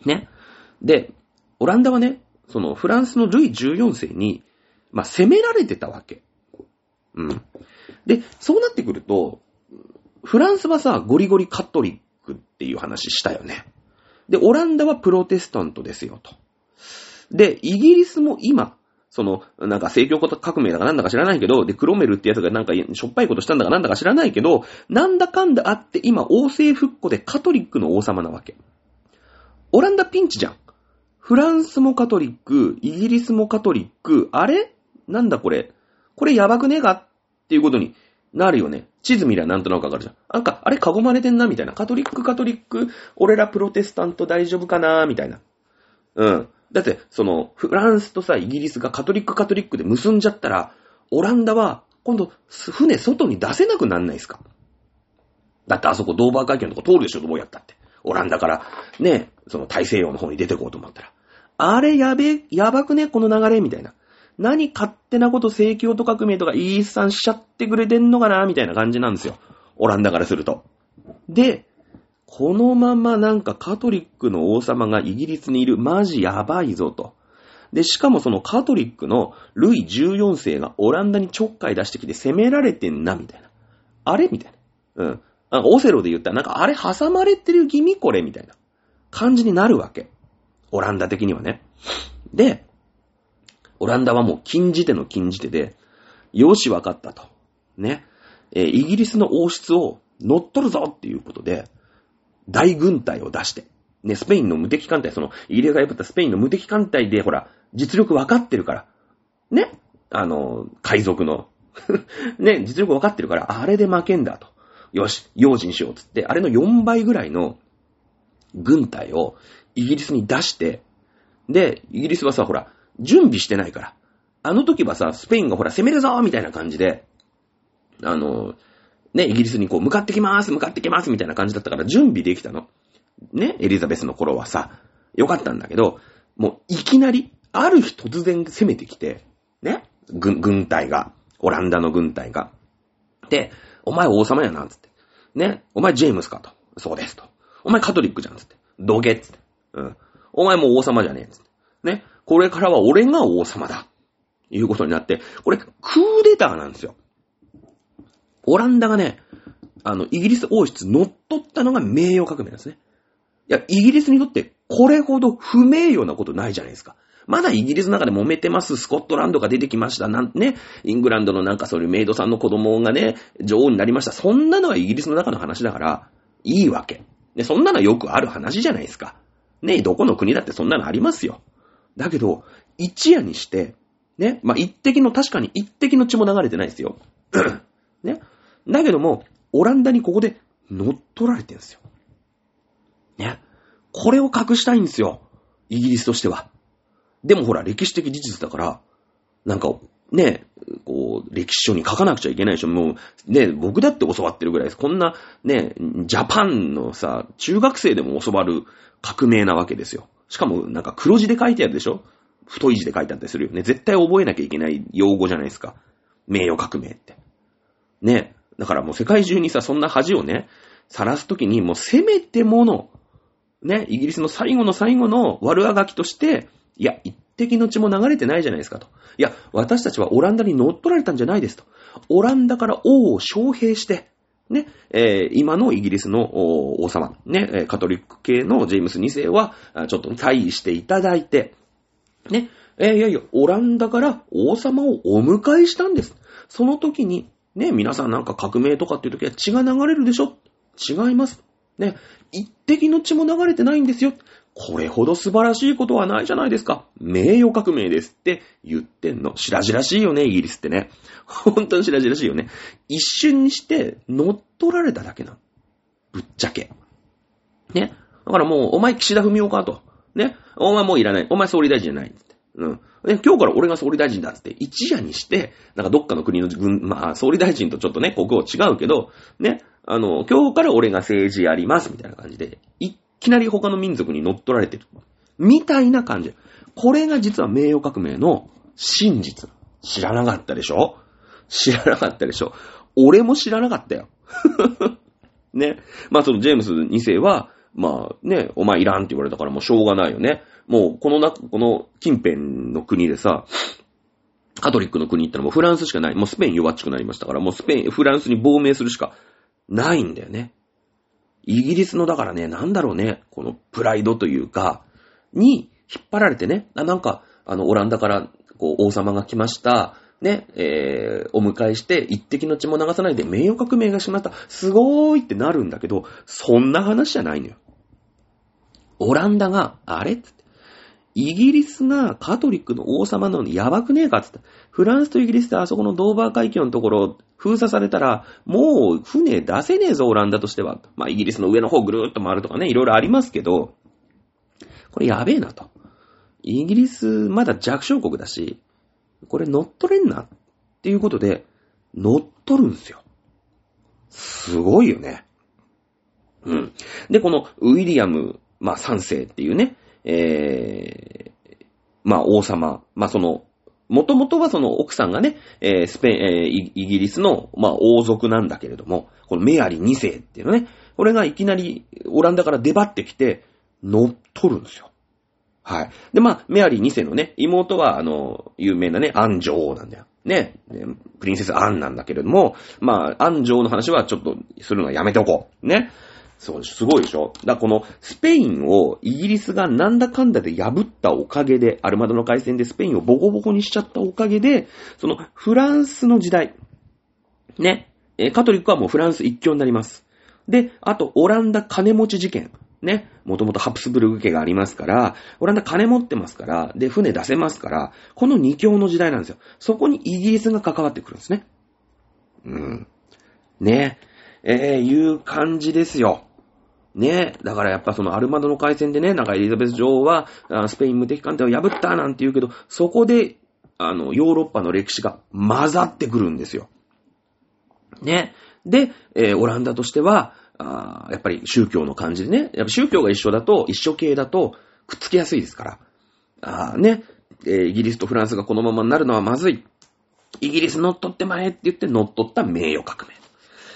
ね。で、オランダはね、そのフランスのルイ14世に、まあ、攻められてたわけ。うん。で、そうなってくると、フランスはさ、ゴリゴリカトリックっていう話したよね。で、オランダはプロテスタントですよと。で、イギリスも今、その、なんか政教革命だかなんだか知らないけど、で、クロメルってやつがなんかしょっぱいことしたんだかなんだか知らないけど、なんだかんだあって今王政復古でカトリックの王様なわけ。オランダピンチじゃん。フランスもカトリック、イギリスもカトリック、あれ？なんだこれ？これやばくねえか？っていうことになるよね。地図見りゃなんとなくわかるじゃん。なんか、あれ囲まれてんなみたいな。カトリック、カトリック、俺らプロテスタント大丈夫かな？みたいな。うん。だって、その、フランスとさ、イギリスがカトリックカトリックで結んじゃったら、オランダは、今度、船外に出せなくなんないですか？だってあそこドーバー海峡のとこ通るでしょ、どうやったって。オランダから、ね、その大西洋の方に出てこうと思ったら。あれやべ、やばくね、この流れみたいな。何勝手なこと正教と革命とかイースさんしちゃってくれてんのかなみたいな感じなんですよ。オランダからすると。で、このままなんかカトリックの王様がイギリスにいる。マジやばいぞと。で、しかもそのカトリックのルイ14世がオランダにちょっかい出してきて攻められてんな、みたいな。あれみたいな。うん。なんかオセロで言ったらなんかあれ挟まれてる気味これみたいな感じになるわけ。オランダ的にはね。で、オランダはもう禁じ手の禁じ手で、よしわかったと。ね。えー、イギリスの王室を乗っ取るぞっていうことで、大軍隊を出して、ね、スペインの無敵艦隊、その、イギリスが破ったスペインの無敵艦隊で、ほら、実力分かってるから、ね、あの、海賊の ね、実力分かってるから、あれで負けんだと。よし、用心しようつって、あれの4倍ぐらいの軍隊をイギリスに出して、で、イギリスはさ、ほら、準備してないから。あの時はさ、スペインがほら、攻めるぞみたいな感じで、あの、ね、イギリスにこう、向かってきまーす、向かってきますみたいな感じだったから、準備できたの。ね、エリザベスの頃はさ、よかったんだけど、もういきなり、ある日突然攻めてきて、ね、軍、軍隊が、オランダの軍隊が。で、お前王様やな、つって。ね、お前ジェームスかと。そうですと。お前カトリックじゃん、つって。どげつって。うん。お前もう王様じゃねえ、つって。ね、これからは俺が王様だ。いうことになって、これ、クーデターなんですよ。オランダがね、あの、イギリス王室乗っ取ったのが名誉革命なんですね。いや、イギリスにとってこれほど不名誉なことないじゃないですか。まだイギリスの中で揉めてます。スコットランドが出てきました。なんね、イングランドのなんかそういうメイドさんの子供がね、女王になりました。そんなのはイギリスの中の話だから、いいわけ。で、そんなのよくある話じゃないですか。ね、どこの国だってそんなのありますよ。だけど、一夜にして、ね、まあ、一滴の、確かに一滴の血も流れてないですよ。ね。だけども、オランダにここで乗っ取られてるんですよ。ね。これを隠したいんですよ。イギリスとしては。でもほら、歴史的事実だから、なんか、ね、こう、歴史書に書かなくちゃいけないでしょ。もう、ね、僕だって教わってるぐらいです。こんな、ね、ジャパンのさ、中学生でも教わる革命なわけですよ。しかも、なんか黒字で書いてあるでしょ太い字で書いてあったりするよね。絶対覚えなきゃいけない用語じゃないですか。名誉革命って。ね。だからもう世界中にさ、そんな恥をね、晒すときに、もうせめてもの、ね、イギリスの最後の最後の悪あがきとして、いや、一滴の血も流れてないじゃないですかと。いや、私たちはオランダに乗っ取られたんじゃないですと。オランダから王を招聘して、ね、えー今のイギリスの王様、ね、カトリック系のジェームス2世は、ちょっと退位していただいて、ね、えーいやいや、オランダから王様をお迎えしたんです。その時に、ね、皆さんなんか革命とかっていう時は血が流れるでしょ違います。ね、一滴の血も流れてないんですよ。これほど素晴らしいことはないじゃないですか。名誉革命ですって言ってんの。白々しいよね、イギリスってね。本当に白々しいよね。一瞬にして乗っ取られただけなの。ぶっちゃけ。ね。だからもう、お前岸田文雄かと。ね。お前もういらない。お前総理大臣じゃない。うん。今日から俺が総理大臣だっつって、一夜にして、なんかどっかの国の軍、まあ、総理大臣とちょっとね、国王違うけど、ね、あの、今日から俺が政治やります、みたいな感じで、いきなり他の民族に乗っ取られてる。みたいな感じ。これが実は名誉革命の真実。知らなかったでしょ？知らなかったでしょ？俺も知らなかったよ。ね。まあそのジェームス2世は、まあね、お前いらんって言われたからもうしょうがないよね。もうこのな、この近辺の国でさ、カトリックの国行ったらもうフランスしかない。もうスペイン弱っちくなりましたから、もうスペイン、フランスに亡命するしかないんだよね。イギリスのだからね、なんだろうね、このプライドというか、に引っ張られてね、あなんか、あの、オランダから、こう、王様が来ました。ね、えー、お迎えして、一滴の血も流さないで名誉革命がしまった。すごーいってなるんだけど、そんな話じゃないのよ。オランダが、あれ？っつって。イギリスがカトリックの王様なのにやばくねえかっつって。フランスとイギリスであそこのドーバー海峡のところ封鎖されたら、もう船出せねえぞ、オランダとしては。まあ、イギリスの上の方ぐるーっと回るとかね、いろいろありますけど、これやべえなと。イギリスまだ弱小国だし、これ乗っ取れんなっていうことで、乗っ取るんすよ。すごいよね。うん。で、このウィリアム、まあ3世っていうね、えー、まあ王様、まあその、もともとはその奥さんがね、えースペイン、えーイギリスの、まあ王族なんだけれども、このメアリー2世っていうのね、これがいきなりオランダから出張ってきて、乗っ取るんですよ。はい。で、まあ、メアリー2世のね、妹は、あの、有名なね、アン女王なんだよ。ね。ねプリンセスアンなんだけれども、まあ、アン女王の話はちょっとするのはやめておこう。ね。そう、すごいでしょ？だこの、スペインをイギリスがなんだかんだで破ったおかげで、アルマドの海戦でスペインをボコボコにしちゃったおかげで、その、フランスの時代、ね。えカトリックはもうフランス一強になります。で、あと、オランダ金持ち事件。ね。もともとハプスブルグ家がありますから、オランダ金持ってますから、で、船出せますから、この二強の時代なんですよ。そこにイギリスが関わってくるんですね。うん。ね。えー、いう感じですよ。ねえだからやっぱそのアルマドの海戦でね、なんかエリザベス女王は、スペイン無敵艦隊を破ったなんて言うけど、そこで、あの、ヨーロッパの歴史が混ざってくるんですよ。ね。で、えー、オランダとしては、ああやっぱり宗教の感じでね、やっぱ宗教が一緒だと、一緒系だと、くっつきやすいですから。あね、えー、イギリスとフランスがこのままになるのはまずい。イギリス乗っ取ってまえって言って乗っ取った名誉革命。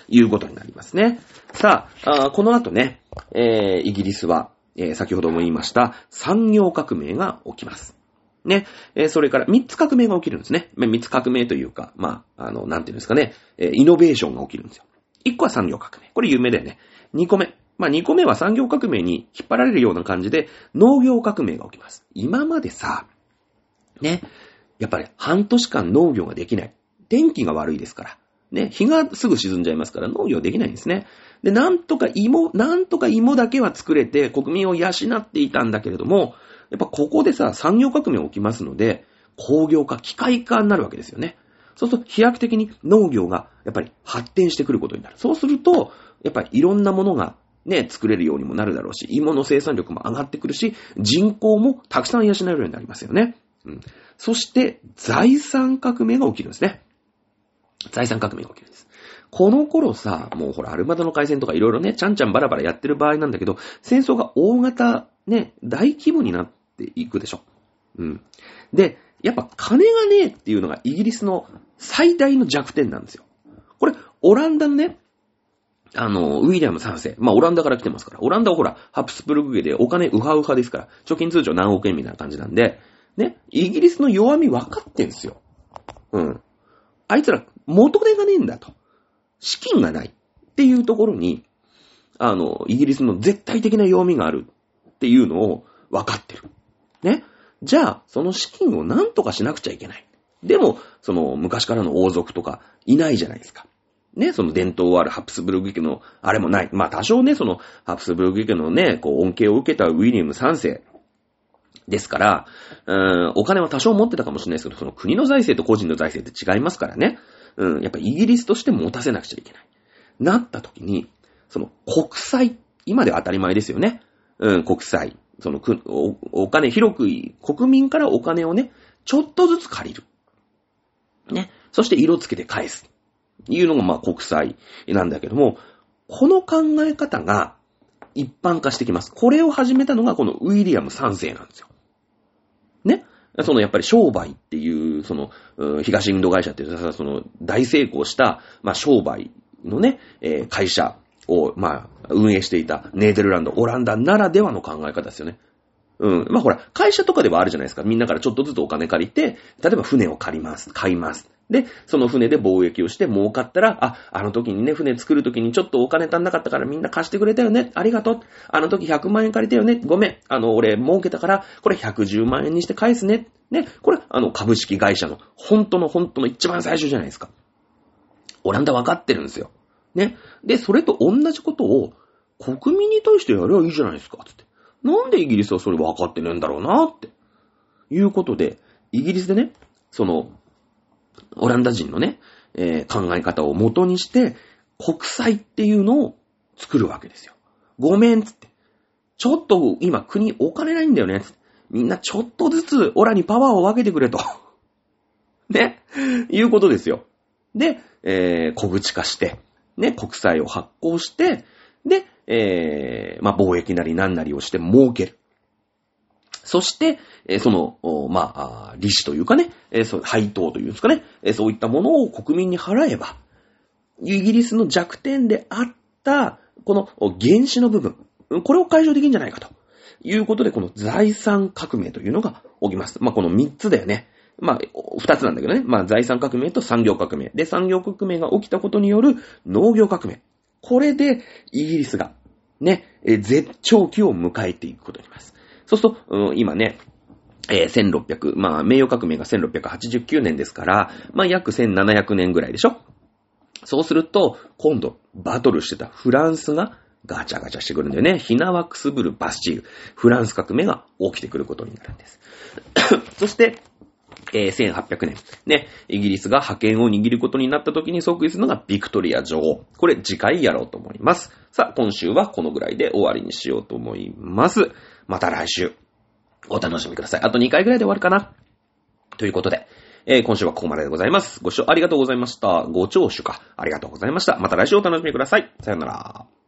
いうことになりますね。さあ、あこの後ね、えー、イギリスは、えー、先ほども言いました産業革命が起きます。ね。えー、それから三つ革命が起きるんですね。三つ革命というか、まあ、あの、なんていうんですかね、えー、イノベーションが起きるんですよ。一個は産業革命。これ有名だよね。二個目。まあ、二個目は産業革命に引っ張られるような感じで、農業革命が起きます。今までさ、ね、やっぱり半年間農業ができない。天気が悪いですから。ね、日がすぐ沈んじゃいますから農業できないんですね。で、なんとか芋、なんとか芋だけは作れて国民を養っていたんだけれども、やっぱここでさ、産業革命起きますので、工業化、機械化になるわけですよね。そうすると飛躍的に農業がやっぱり発展してくることになる。そうすると、やっぱりいろんなものがね、作れるようにもなるだろうし、芋の生産力も上がってくるし、人口もたくさん養えるようになりますよね。うん。そして、財産革命が起きるんですね。財産革命が起きるんです。この頃さ、もうほら、アルマダの海戦とかいろいろね、ちゃんちゃんバラバラやってる場合なんだけど、戦争が大型、ね、大規模になっていくでしょ。うん。で、やっぱ金がねえっていうのがイギリスの最大の弱点なんですよ。これ、オランダのね、あの、ウィリアム3世。まあ、オランダから来てますから。オランダはほら、ハプスブルグ家でお金ウハウハですから。貯金通帳何億円みたいな感じなんで、ね、イギリスの弱み分かってんすよ。うん。あいつら元手がねえんだと。資金がないっていうところに、あの、イギリスの絶対的な弱みがあるっていうのを分かってる。ね。じゃあ、その資金を何とかしなくちゃいけない。でも、その昔からの王族とかいないじゃないですか。ね、その伝統あるハプスブルグ家のあれもない。まあ多少ね、そのハプスブルグ家のね、こう恩恵を受けたウィリアム3世ですから、うーん、お金は多少持ってたかもしれないですけど、その国の財政と個人の財政って違いますからね。うん、やっぱイギリスとして持たせなくちゃいけない。なった時に、その国債、今では当たり前ですよね。うん、国債。そのお、お金、広く国民からお金をね、ちょっとずつ借りる。ね。そして色つけて返す。いうのがまあ国債なんだけども、この考え方が一般化してきます。これを始めたのがこのウィリアム3世なんですよ。ね。そのやっぱり商売っていう、その、東インド会社っていうその大成功した、まあ商売のね、えー、会社を、まあ、運営していたネーデルランド、オランダならではの考え方ですよね。うん。まあほら、会社とかではあるじゃないですか。みんなからちょっとずつお金借りて、例えば船を借ります。買います。で、その船で貿易をして儲かったら、あ、あの時にね、船作る時にちょっとお金足んなかったからみんな貸してくれたよね。ありがとう。あの時100万円借りたよね。ごめん。あの、俺儲けたから、これ110万円にして返すね。ね。これ、あの、株式会社の、本当の本当の一番最初じゃないですか。オランダ分かってるんですよ。ね。で、それと同じことを、国民に対してやればいいじゃないですか。つって。なんでイギリスはそれ分かってねえんだろうなって。いうことで、イギリスでね、その、オランダ人のね、えー、考え方を元にして、国債っていうのを作るわけですよ。ごめん、つって。ちょっと今国お金ないんだよね、つって。みんなちょっとずつオラにパワーを分けてくれと。ね。いうことですよ。で、えー、小口化して、ね、国債を発行して、で、えー、まあ、貿易なり何なりをして儲ける。そして、えその、まあ、利子というかね、えそう配当というんですかね、えそういったものを国民に払えば、イギリスの弱点であった、この原子の部分、これを解消できるんじゃないかと。いうことで、この財産革命というのが起きます。まあ、この三つだよね。まあ、二つなんだけどね。まあ、財産革命と産業革命。で、産業革命が起きたことによる農業革命。これで、イギリスが、ね、絶頂期を迎えていくことになります。そうすると、今ね、えー、1600、まあ、名誉革命が1689年ですから、まあ、約1700年ぐらいでしょ？そうすると、今度、バトルしてたフランスがガチャガチャしてくるんだよね。ヒナワクスブル・バスチール。フランス革命が起きてくることになるんです。そして、えー、1800年。ね、イギリスが覇権を握ることになった時に即位するのがビクトリア女王。これ次回やろうと思います。さあ、今週はこのぐらいで終わりにしようと思います。また来週、お楽しみください。あと2回ぐらいで終わるかな。ということで、えー今週はここまででございます。ご視聴ありがとうございました。ご聴取か。ありがとうございました。また来週お楽しみください。さよなら。